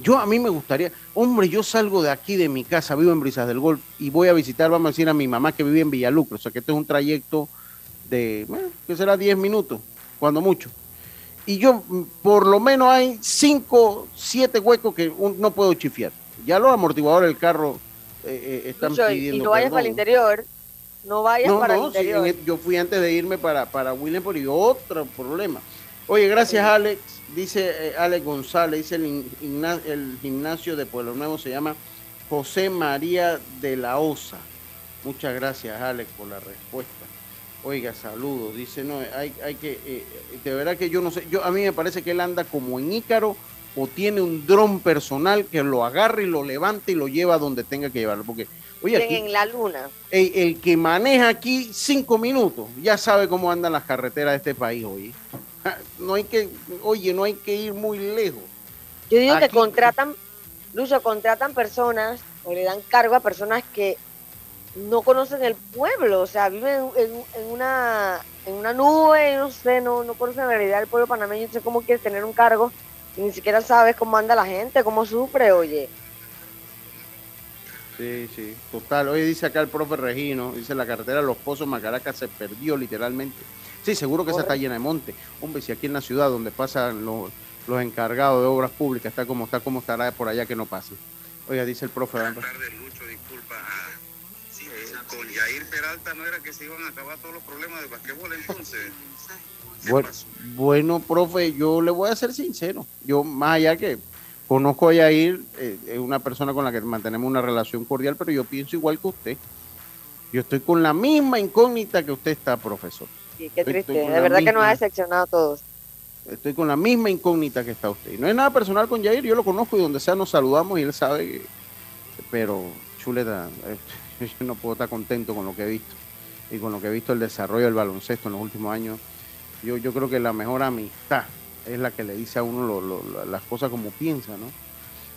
Yo a mí me gustaría, hombre, yo salgo de aquí de mi casa, vivo en Brisas del Golf y voy a visitar, vamos a decir, a mi mamá que vive en Villalucre, o sea que este es un trayecto de, bueno, que será 10 minutos, cuando mucho. Y yo, por lo menos hay 5, 7 huecos que no puedo chifiar. Ya los amortiguadores del carro eh, eh, pidiendo. Y no vayas para el interior. No vayas para el interior. yo fui antes de irme para, para Williamsport y otro problema. Oye, gracias Alex. Dice eh, Alex González, dice el, el, gimnasio de Pueblo Nuevo se llama José María de la Osa. Muchas gracias Alex por la respuesta. Oiga, saludos. Dice, no, hay, hay que, de verdad que yo no sé, yo a mí me parece que él anda como en Ícaro o tiene un dron personal que lo agarre y lo levante y lo lleva donde tenga que llevarlo. Porque Oye, en la luna. El, que maneja aquí cinco minutos ya sabe cómo andan las carreteras de este país, oye. [laughs] No hay que, oye, no hay que ir muy lejos. Yo digo que contratan, Lucho, contratan personas o le dan cargo a personas que no conocen el pueblo, o sea, viven en, una en una nube, no sé, no, no conocen la realidad del pueblo panameño, no sé cómo quieres tener un cargo ni siquiera sabes cómo anda la gente, cómo sufre, oye. Sí, sí, total. Oye, dice acá el profe Regino, dice la carretera de Los Pozos Macaracas se perdió literalmente. Sí, seguro que esa está llena de monte. Hombre, si aquí en la ciudad donde pasan los, los encargados de obras públicas está como está, como estará por allá que no pase. Oiga, dice el profe. Buenas tardes, Lucho, disculpa. Sí, eh, con Jair Peralta no era que se iban a acabar todos los problemas de basquetbol entonces. Bueno, bueno, profe, yo le voy a ser sincero. Yo, más allá que conozco a Yair, eh, es una persona con la que mantenemos una relación cordial, pero yo pienso igual que usted. Yo estoy con la misma incógnita que usted está, profesor. Sí, qué triste. De verdad que nos ha decepcionado a todos. Estoy con la misma incógnita que está usted. No es nada personal con Jair, yo lo conozco y donde sea nos saludamos y él sabe que... Pero, chuleta, eh, [laughs] yo no puedo estar contento con lo que he visto y con lo que he visto el desarrollo del baloncesto en los últimos años. Yo, yo creo que la mejor amistad es la que le dice a uno las cosas como piensa, ¿no?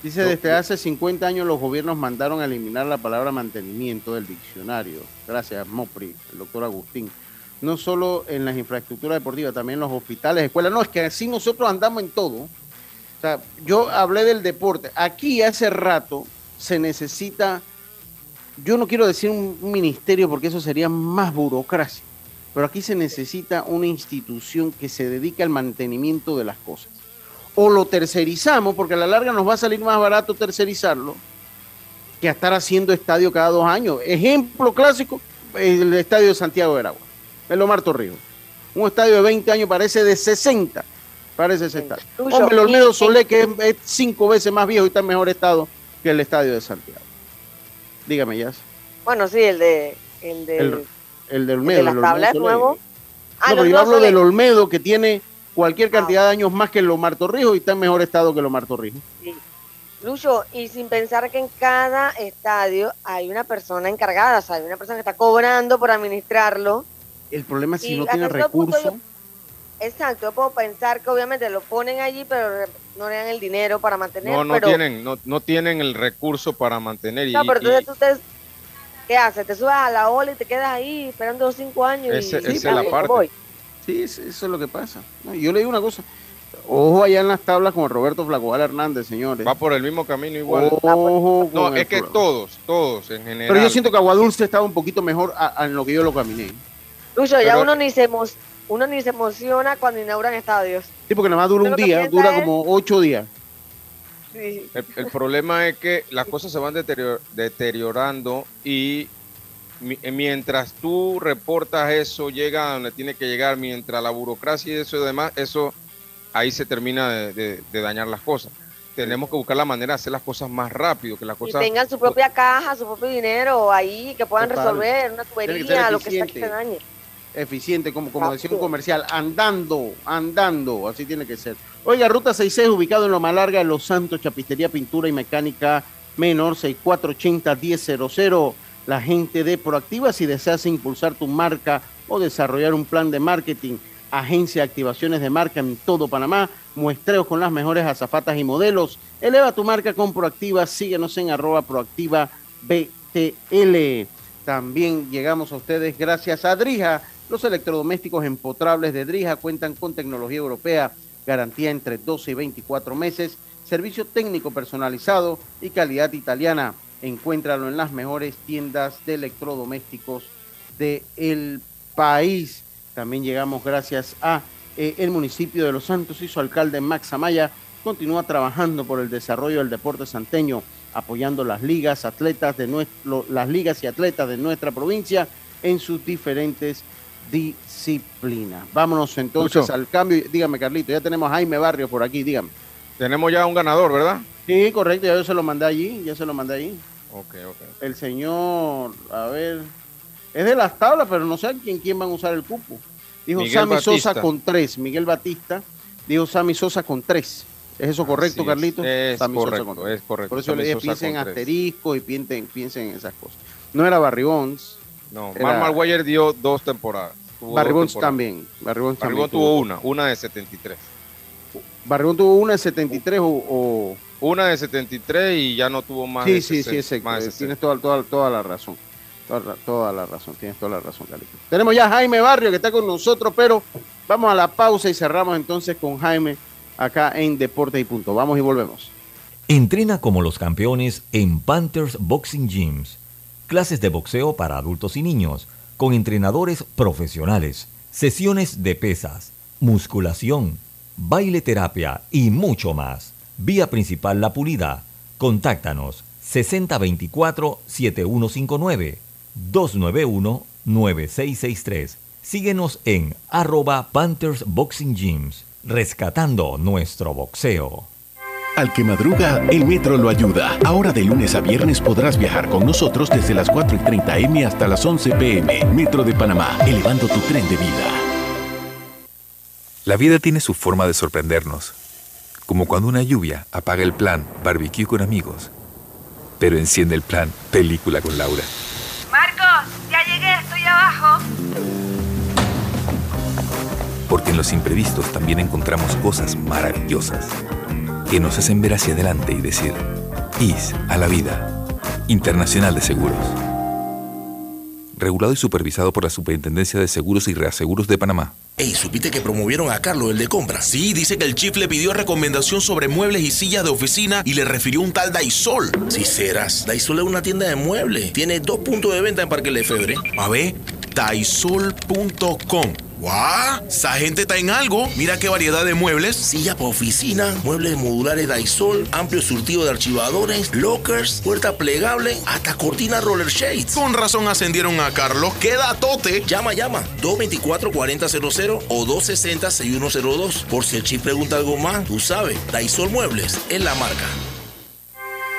Dice, desde hace 50 años los gobiernos mandaron a eliminar la palabra mantenimiento del diccionario. Gracias, Mopri, el doctor Agustín no solo en las infraestructuras deportivas, también en los hospitales, escuelas. No, es que así nosotros andamos en todo. O sea, yo hablé del deporte. Aquí hace rato se necesita, yo no quiero decir un, ministerio porque eso sería más burocracia, pero aquí se necesita una institución que se dedique al mantenimiento de las cosas. O lo tercerizamos, porque a la larga nos va a salir más barato tercerizarlo que estar haciendo estadio cada dos años. Ejemplo clásico, el estadio de Santiago de Aragua el Omar Torrijos. Un estadio de 20 años parece de 60. Parece ese estadio. Hombre, el Olmedo Solé, que es, cinco veces más viejo y está en mejor estado que el estadio de Santiago. Dígame, ya. Bueno, sí, el de. El de, el, de Olmedo. El de las tablas nuevo. Ah, no, pero yo hablo del Olmedo, que tiene cualquier cantidad de años más que el Omar Torrijos y está en mejor estado que el Omar Torrijos. Sí. Lucho, y sin pensar que en cada estadio hay una persona encargada, o sea, hay una persona que está cobrando por administrarlo el problema es si no tiene recursos. exacto, yo puedo pensar que obviamente lo ponen allí, pero no le dan el dinero para mantener. No, no tienen, no, no tienen el recurso para mantener. No, pero entonces tú te, ¿qué haces? Te subes a la ola y te quedas ahí esperando cinco años. esa es la parte. Sí, eso es lo que pasa. yo le digo una cosa. Ojo allá en las tablas con Roberto Flacoval Hernández, señores. Va por el mismo camino igual. Ojo no, es que todos, todos en general. Pero yo siento que Aguadulce estaba un poquito mejor en lo que yo lo caminé. Lucho, ya uno ni, se uno ni se emociona cuando inauguran estadios. Sí, porque nada más dura un día, dura como ocho días. Sí. El, problema es que las cosas se van deteriorando y mientras tú reportas eso, llega a donde tiene que llegar, mientras la burocracia y eso y demás, eso ahí se termina de, dañar las cosas. Tenemos que buscar la manera de hacer las cosas más rápido, que las cosas... Y tengan su propia caja, su propio dinero ahí, que puedan resolver una tubería, lo que sea que se dañe eficiente, como, como decía un comercial, andando, andando, así tiene que ser. Oiga, Ruta 66, ubicado en Loma Larga, Los Santos, Chapistería, Pintura y Mecánica Menor, 6480-1000. La gente de Proactiva, si deseas impulsar tu marca o desarrollar un plan de marketing, agencia de activaciones de marca en todo Panamá, muestreos con las mejores azafatas y modelos. Eleva tu marca con Proactiva, síguenos en arroba proactiva BTL. También llegamos a ustedes gracias a Drija los electrodomésticos empotrables de Drija cuentan con tecnología europea, garantía entre 12 y 24 meses, servicio técnico personalizado y calidad italiana. Encuéntralo en las mejores tiendas de electrodomésticos del país. También llegamos gracias a eh, el municipio de Los Santos y su alcalde Max Amaya continúa trabajando por el desarrollo del deporte santeño, apoyando las ligas, atletas de nuestro, las ligas y atletas de nuestra provincia en sus diferentes disciplina. Vámonos entonces al cambio. Dígame, Carlito, ya tenemos a Jaime Barrio por aquí, dígame. Tenemos ya un ganador, ¿verdad? Sí, correcto, ya yo se lo mandé allí, ya se lo mandé allí. Ok, ok. El señor, a ver, es de las tablas, pero no sé quién, quién van a usar el cupo. Dijo Sammy Sosa con tres, Miguel Batista, dijo Sammy Sosa con tres. ¿Es eso correcto, Carlito? Es correcto, es correcto. Por eso le dije, piensen en asterisco y piensen, piensen en esas cosas. No era Barry Bonds. No, era... Mark dio dos temporadas. Barry Bonds también. Barry Bonds, tuvo una, una de 73. Barry Bonds tuvo una de 73 o, Una de 73 y ya no tuvo más sí, de Sí, sí, sí, tienes toda, toda, toda la razón. Toda, la razón, tienes toda la razón, Carlitos. Tenemos ya a Jaime Barrio que está con nosotros, pero vamos a la pausa y cerramos entonces con Jaime acá en Deporte y Punto. Vamos y volvemos. Entrena como los campeones en Panthers Boxing Gyms. Clases de boxeo para adultos y niños, con entrenadores profesionales, sesiones de pesas, musculación, baile terapia y mucho más. Vía principal La Pulida. Contáctanos 6024-7159 291-9663. Síguenos en arroba Panthers Boxing Gyms, rescatando nuestro boxeo. Al que madruga, el metro lo ayuda. Ahora de lunes a viernes podrás viajar con nosotros desde las 4 y 30 M hasta las 11 PM. Metro de Panamá, elevando tu tren de vida. La vida tiene su forma de sorprendernos. Como cuando una lluvia apaga el plan barbecue con amigos, pero enciende el plan película con Laura. Marcos, ya llegué, estoy abajo. Porque en los imprevistos también encontramos cosas maravillosas que nos hacen ver hacia adelante y decir, IS a la vida. Internacional de Seguros. Regulado y supervisado por la Superintendencia de Seguros y Reaseguros de Panamá. Ey, ¿supiste que promovieron a Carlos, el de compra? Sí, dice que el chief le pidió recomendación sobre muebles y sillas de oficina y le refirió un tal Daisol. Si serás, Daisol es una tienda de muebles. Tiene dos puntos de venta en Parque Lefebvre. A ver, daisol.com. ¡Guau! Esa gente está en algo. Mira qué variedad de muebles. Silla para oficina, muebles modulares Daisol, amplio surtido de archivadores, lockers, puerta plegable, hasta cortina roller shades. Con razón ascendieron a Carlos. ¡Queda tote! Llama, llama. 224-4000 o 260-6102. Por si el chip pregunta algo más, tú sabes. Daisol Muebles es la marca.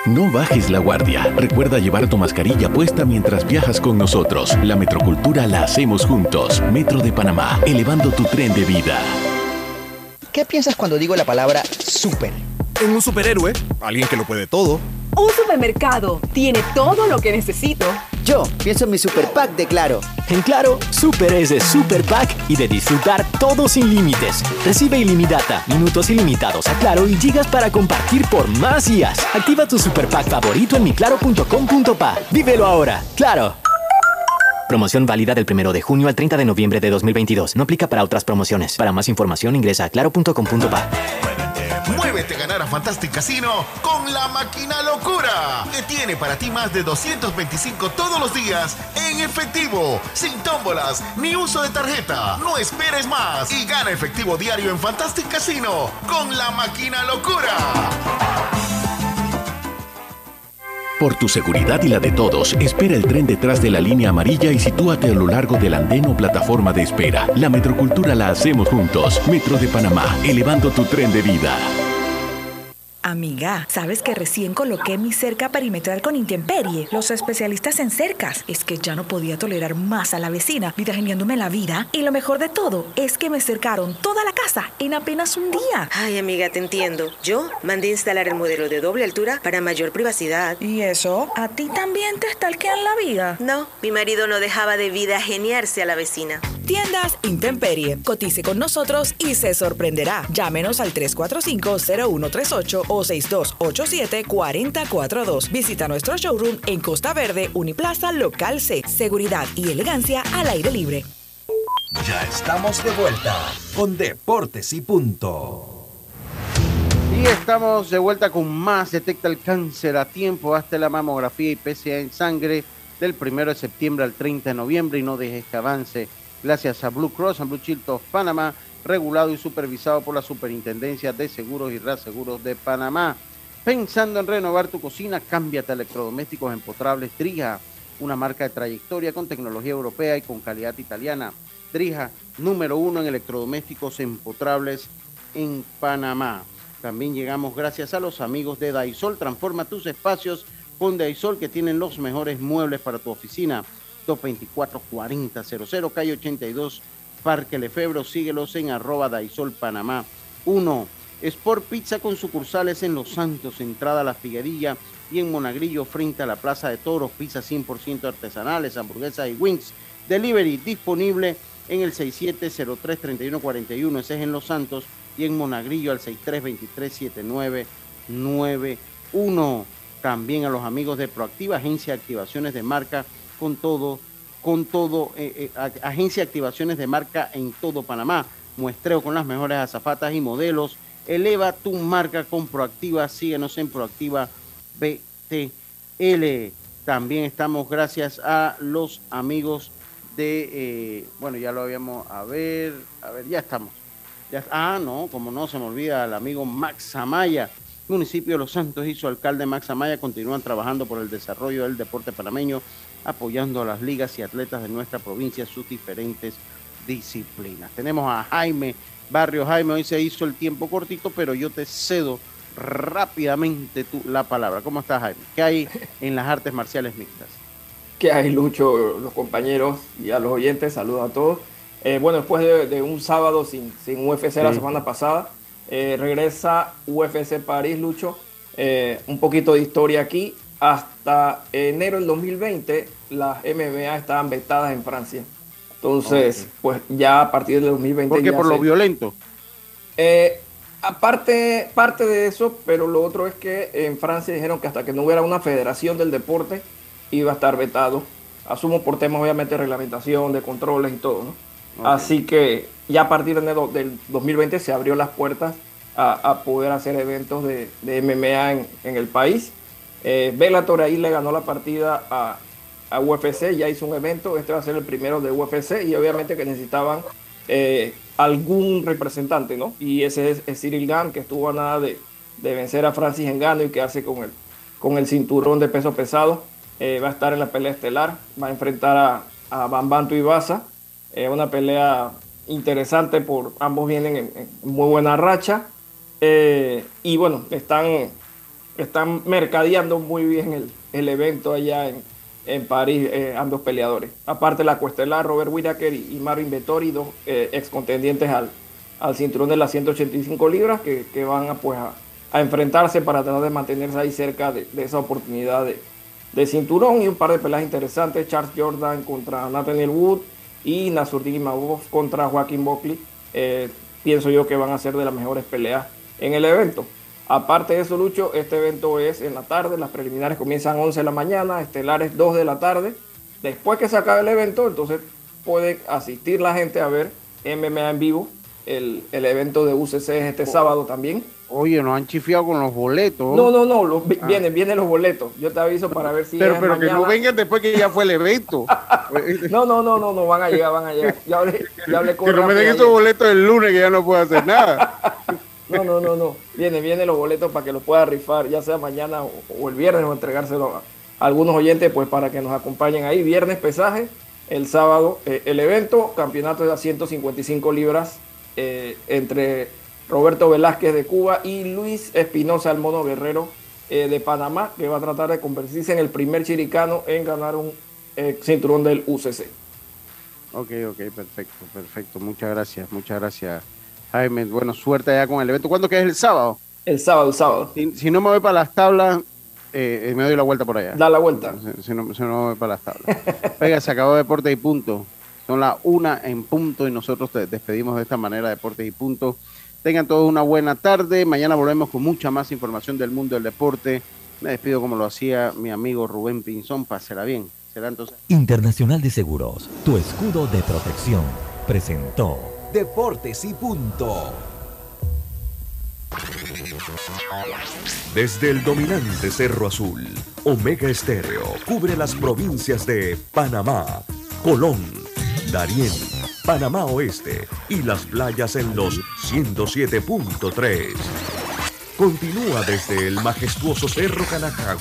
No bajes la guardia. Recuerda llevar tu mascarilla puesta mientras viajas con nosotros. La metrocultura la hacemos juntos. Metro de Panamá, elevando tu tren de vida. ¿Qué piensas cuando digo la palabra super? En un superhéroe, alguien que lo puede todo. Un supermercado tiene todo lo que necesito. Yo pienso en mi super pack de Claro. En Claro, super es de super pack y de disfrutar todo sin límites. Recibe ilimitada, minutos ilimitados a Claro y gigas para compartir por más días. Activa tu super pack favorito en miclaro.com.pa. Vívelo ahora. Claro. Promoción válida del 1 de junio al 30 de noviembre de 2022. No aplica para otras promociones. Para más información ingresa a claro.com.pa. Muévete a ganar a Fantastic Casino con la máquina locura, que tiene para ti más de 225 todos los días en efectivo, sin tómbolas ni uso de tarjeta. No esperes más y gana efectivo diario en Fantastic Casino con la máquina locura. Por tu seguridad y la de todos, espera el tren detrás de la línea amarilla y sitúate a lo largo del andén o plataforma de espera. La metrocultura la hacemos juntos. Metro de Panamá, elevando tu tren de vida. Amiga, ¿sabes que recién coloqué mi cerca perimetral con Intemperie? Los especialistas en cercas. Es que ya no podía tolerar más a la vecina, vitageniándome la vida. Y lo mejor de todo es que me cercaron toda la casa en apenas un día. Ay, amiga, te entiendo. Yo mandé instalar el modelo de doble altura para mayor privacidad. ¿Y eso? ¿A ti también te estalquean la vida? No, mi marido no dejaba de vida geniarse a la vecina. Tiendas Intemperie. Cotice con nosotros y se sorprenderá. Llámenos al 345-0138 o 6287-4042. Visita nuestro showroom en Costa Verde, Uniplaza, Local C. Seguridad y elegancia al aire libre. Ya estamos de vuelta con Deportes y Punto. Y estamos de vuelta con más. Detecta el cáncer a tiempo. Hasta la mamografía y PCA en sangre del 1 de septiembre al 30 de noviembre y no dejes que avance. Gracias a Blue Cross and Blue Shield of Panama regulado y supervisado por la Superintendencia de Seguros y Reaseguros de Panamá. Pensando en renovar tu cocina, cámbiate a electrodomésticos empotrables Drija, una marca de trayectoria con tecnología europea y con calidad italiana. Drija, número uno en electrodomésticos empotrables en Panamá. También llegamos gracias a los amigos de Daisol. Transforma tus espacios con Daisol que tienen los mejores muebles para tu oficina. 224-4000, calle 82 Parque Lefebvre, síguelos en arroba Daisol Panamá 1. Sport Pizza con sucursales en Los Santos, entrada a la Figuerilla, y en Monagrillo frente a la Plaza de Toros, pizza 100% artesanales, hamburguesas y wings. Delivery disponible en el 6703-3141, ese es en Los Santos, y en Monagrillo al 6323-7991. También a los amigos de Proactiva, Agencia de Activaciones de Marca, con todo, con todo, eh, eh, Agencia de Activaciones de Marca en todo Panamá. Muestreo con las mejores azafatas y modelos. Eleva tu marca con Proactiva, síguenos en Proactiva BTL. También estamos gracias a los amigos de, eh, bueno, ya lo habíamos, a ver, a ver, ya estamos. Ya, ah, no, como no, se me olvida el amigo Max Amaya. Municipio de Los Santos y su alcalde Max Amaya continúan trabajando por el desarrollo del deporte panameño, apoyando a las ligas y atletas de nuestra provincia en sus diferentes disciplinas. Tenemos a Jaime Barrio. Jaime, hoy se hizo el tiempo cortito, pero yo te cedo rápidamente la palabra. ¿Cómo estás, Jaime? ¿Qué hay en las artes marciales mixtas? ¿Qué hay, Lucho, los compañeros y a los oyentes? Saludos a todos. Eh, bueno, después de, un sábado sin, sin UFC la semana pasada, eh, regresa UFC París, Lucho. Eh, un poquito de historia aquí. Hasta enero del 2020, las MMA estaban vetadas en Francia. Entonces, pues ya a partir del 2020. ¿Por qué? ¿Por lo violento? aparte parte de eso, pero lo otro es que en Francia dijeron que hasta que no hubiera una federación del deporte, iba a estar vetado. Asumo por temas obviamente de reglamentación, de controles y todo, ¿no? Así que ya a partir de del 2020 se abrió las puertas a, poder hacer eventos de, MMA en, el país. Eh, Bellator ahí le ganó la partida a, UFC, ya hizo un evento, este va a ser el primero de UFC y obviamente que necesitaban eh, algún representante, ¿no? Y ese es, Cyril Gann, que estuvo a nada de, vencer a Francis Engano y quedarse con el, con el cinturón de peso pesado. Eh, va a estar en la pelea estelar, va a enfrentar a, a Bambanto Ibaza es una pelea interesante por ambos vienen en, muy buena racha. Eh, y bueno, están, están mercadeando muy bien el, evento allá en, en París, eh, ambos peleadores. Aparte la cuestelar, Robert Whittaker y, Marvin Vettori, dos eh, ex contendientes al, al cinturón de las 185 libras que, van a, pues, a, enfrentarse para tratar de mantenerse ahí cerca de, esa oportunidad de, de, cinturón y un par de peleas interesantes. Charles Jordan contra Nathaniel Wood y Nasruddin Mabov contra Joaquín Buckley. Eh, pienso yo que van a ser de las mejores peleas en el evento. Aparte de eso, Lucho, este evento es en la tarde, las preliminares comienzan 11 de la mañana, estelares 2 de la tarde. Después que se acabe el evento, entonces puede asistir la gente a ver MMA en vivo. El, el evento de UCC es este sábado también. Oye, nos han chifiado con los boletos. No, no, no, los, ah. vienen, vienen los boletos. Yo te aviso para ver si. Pero, pero que no vengan después que ya fue el evento. [laughs] no, no, no, no, no, van a llegar, van a llegar. Ya hablé, ya hablé [laughs] con Que no me den esos boletos el lunes que ya no puedo hacer nada. [laughs] no, no, no, no. Vienen, vienen los boletos para que los pueda rifar, ya sea mañana o, el viernes o entregárselo a, algunos oyentes, pues para que nos acompañen ahí. Viernes pesaje, el sábado eh, el evento, campeonato de 155 libras eh, entre Roberto Velázquez de Cuba y Luis Espinosa, el mono guerrero eh, de Panamá, que va a tratar de convertirse en el primer chiricano en ganar un cinturón del UCC. Ok, ok, perfecto, perfecto. Muchas gracias, muchas gracias, Jaime. Bueno, suerte allá con el evento. ¿Cuándo que es el sábado? El sábado, el sábado. Si, no me voy para las tablas, eh, me doy la vuelta por allá. Da la vuelta. Si, no, si no me voy para las tablas. [laughs] Venga, se acabó Deportes y Punto. Son las una en punto y nosotros te despedimos de esta manera, Deportes y Punto. Tengan todos una buena tarde. Mañana volvemos con mucha más información del mundo del deporte. Me despido como lo hacía mi amigo Rubén Pinzón. Pásela bien. Será entonces. Internacional de Seguros, tu escudo de protección, presentó Deportes y Punto. Desde el dominante Cerro Azul, Omega Estéreo cubre las provincias de Panamá, Colón, Darién, Panamá Oeste y las playas en los 107.3. Continúa desde el majestuoso Cerro Canajagu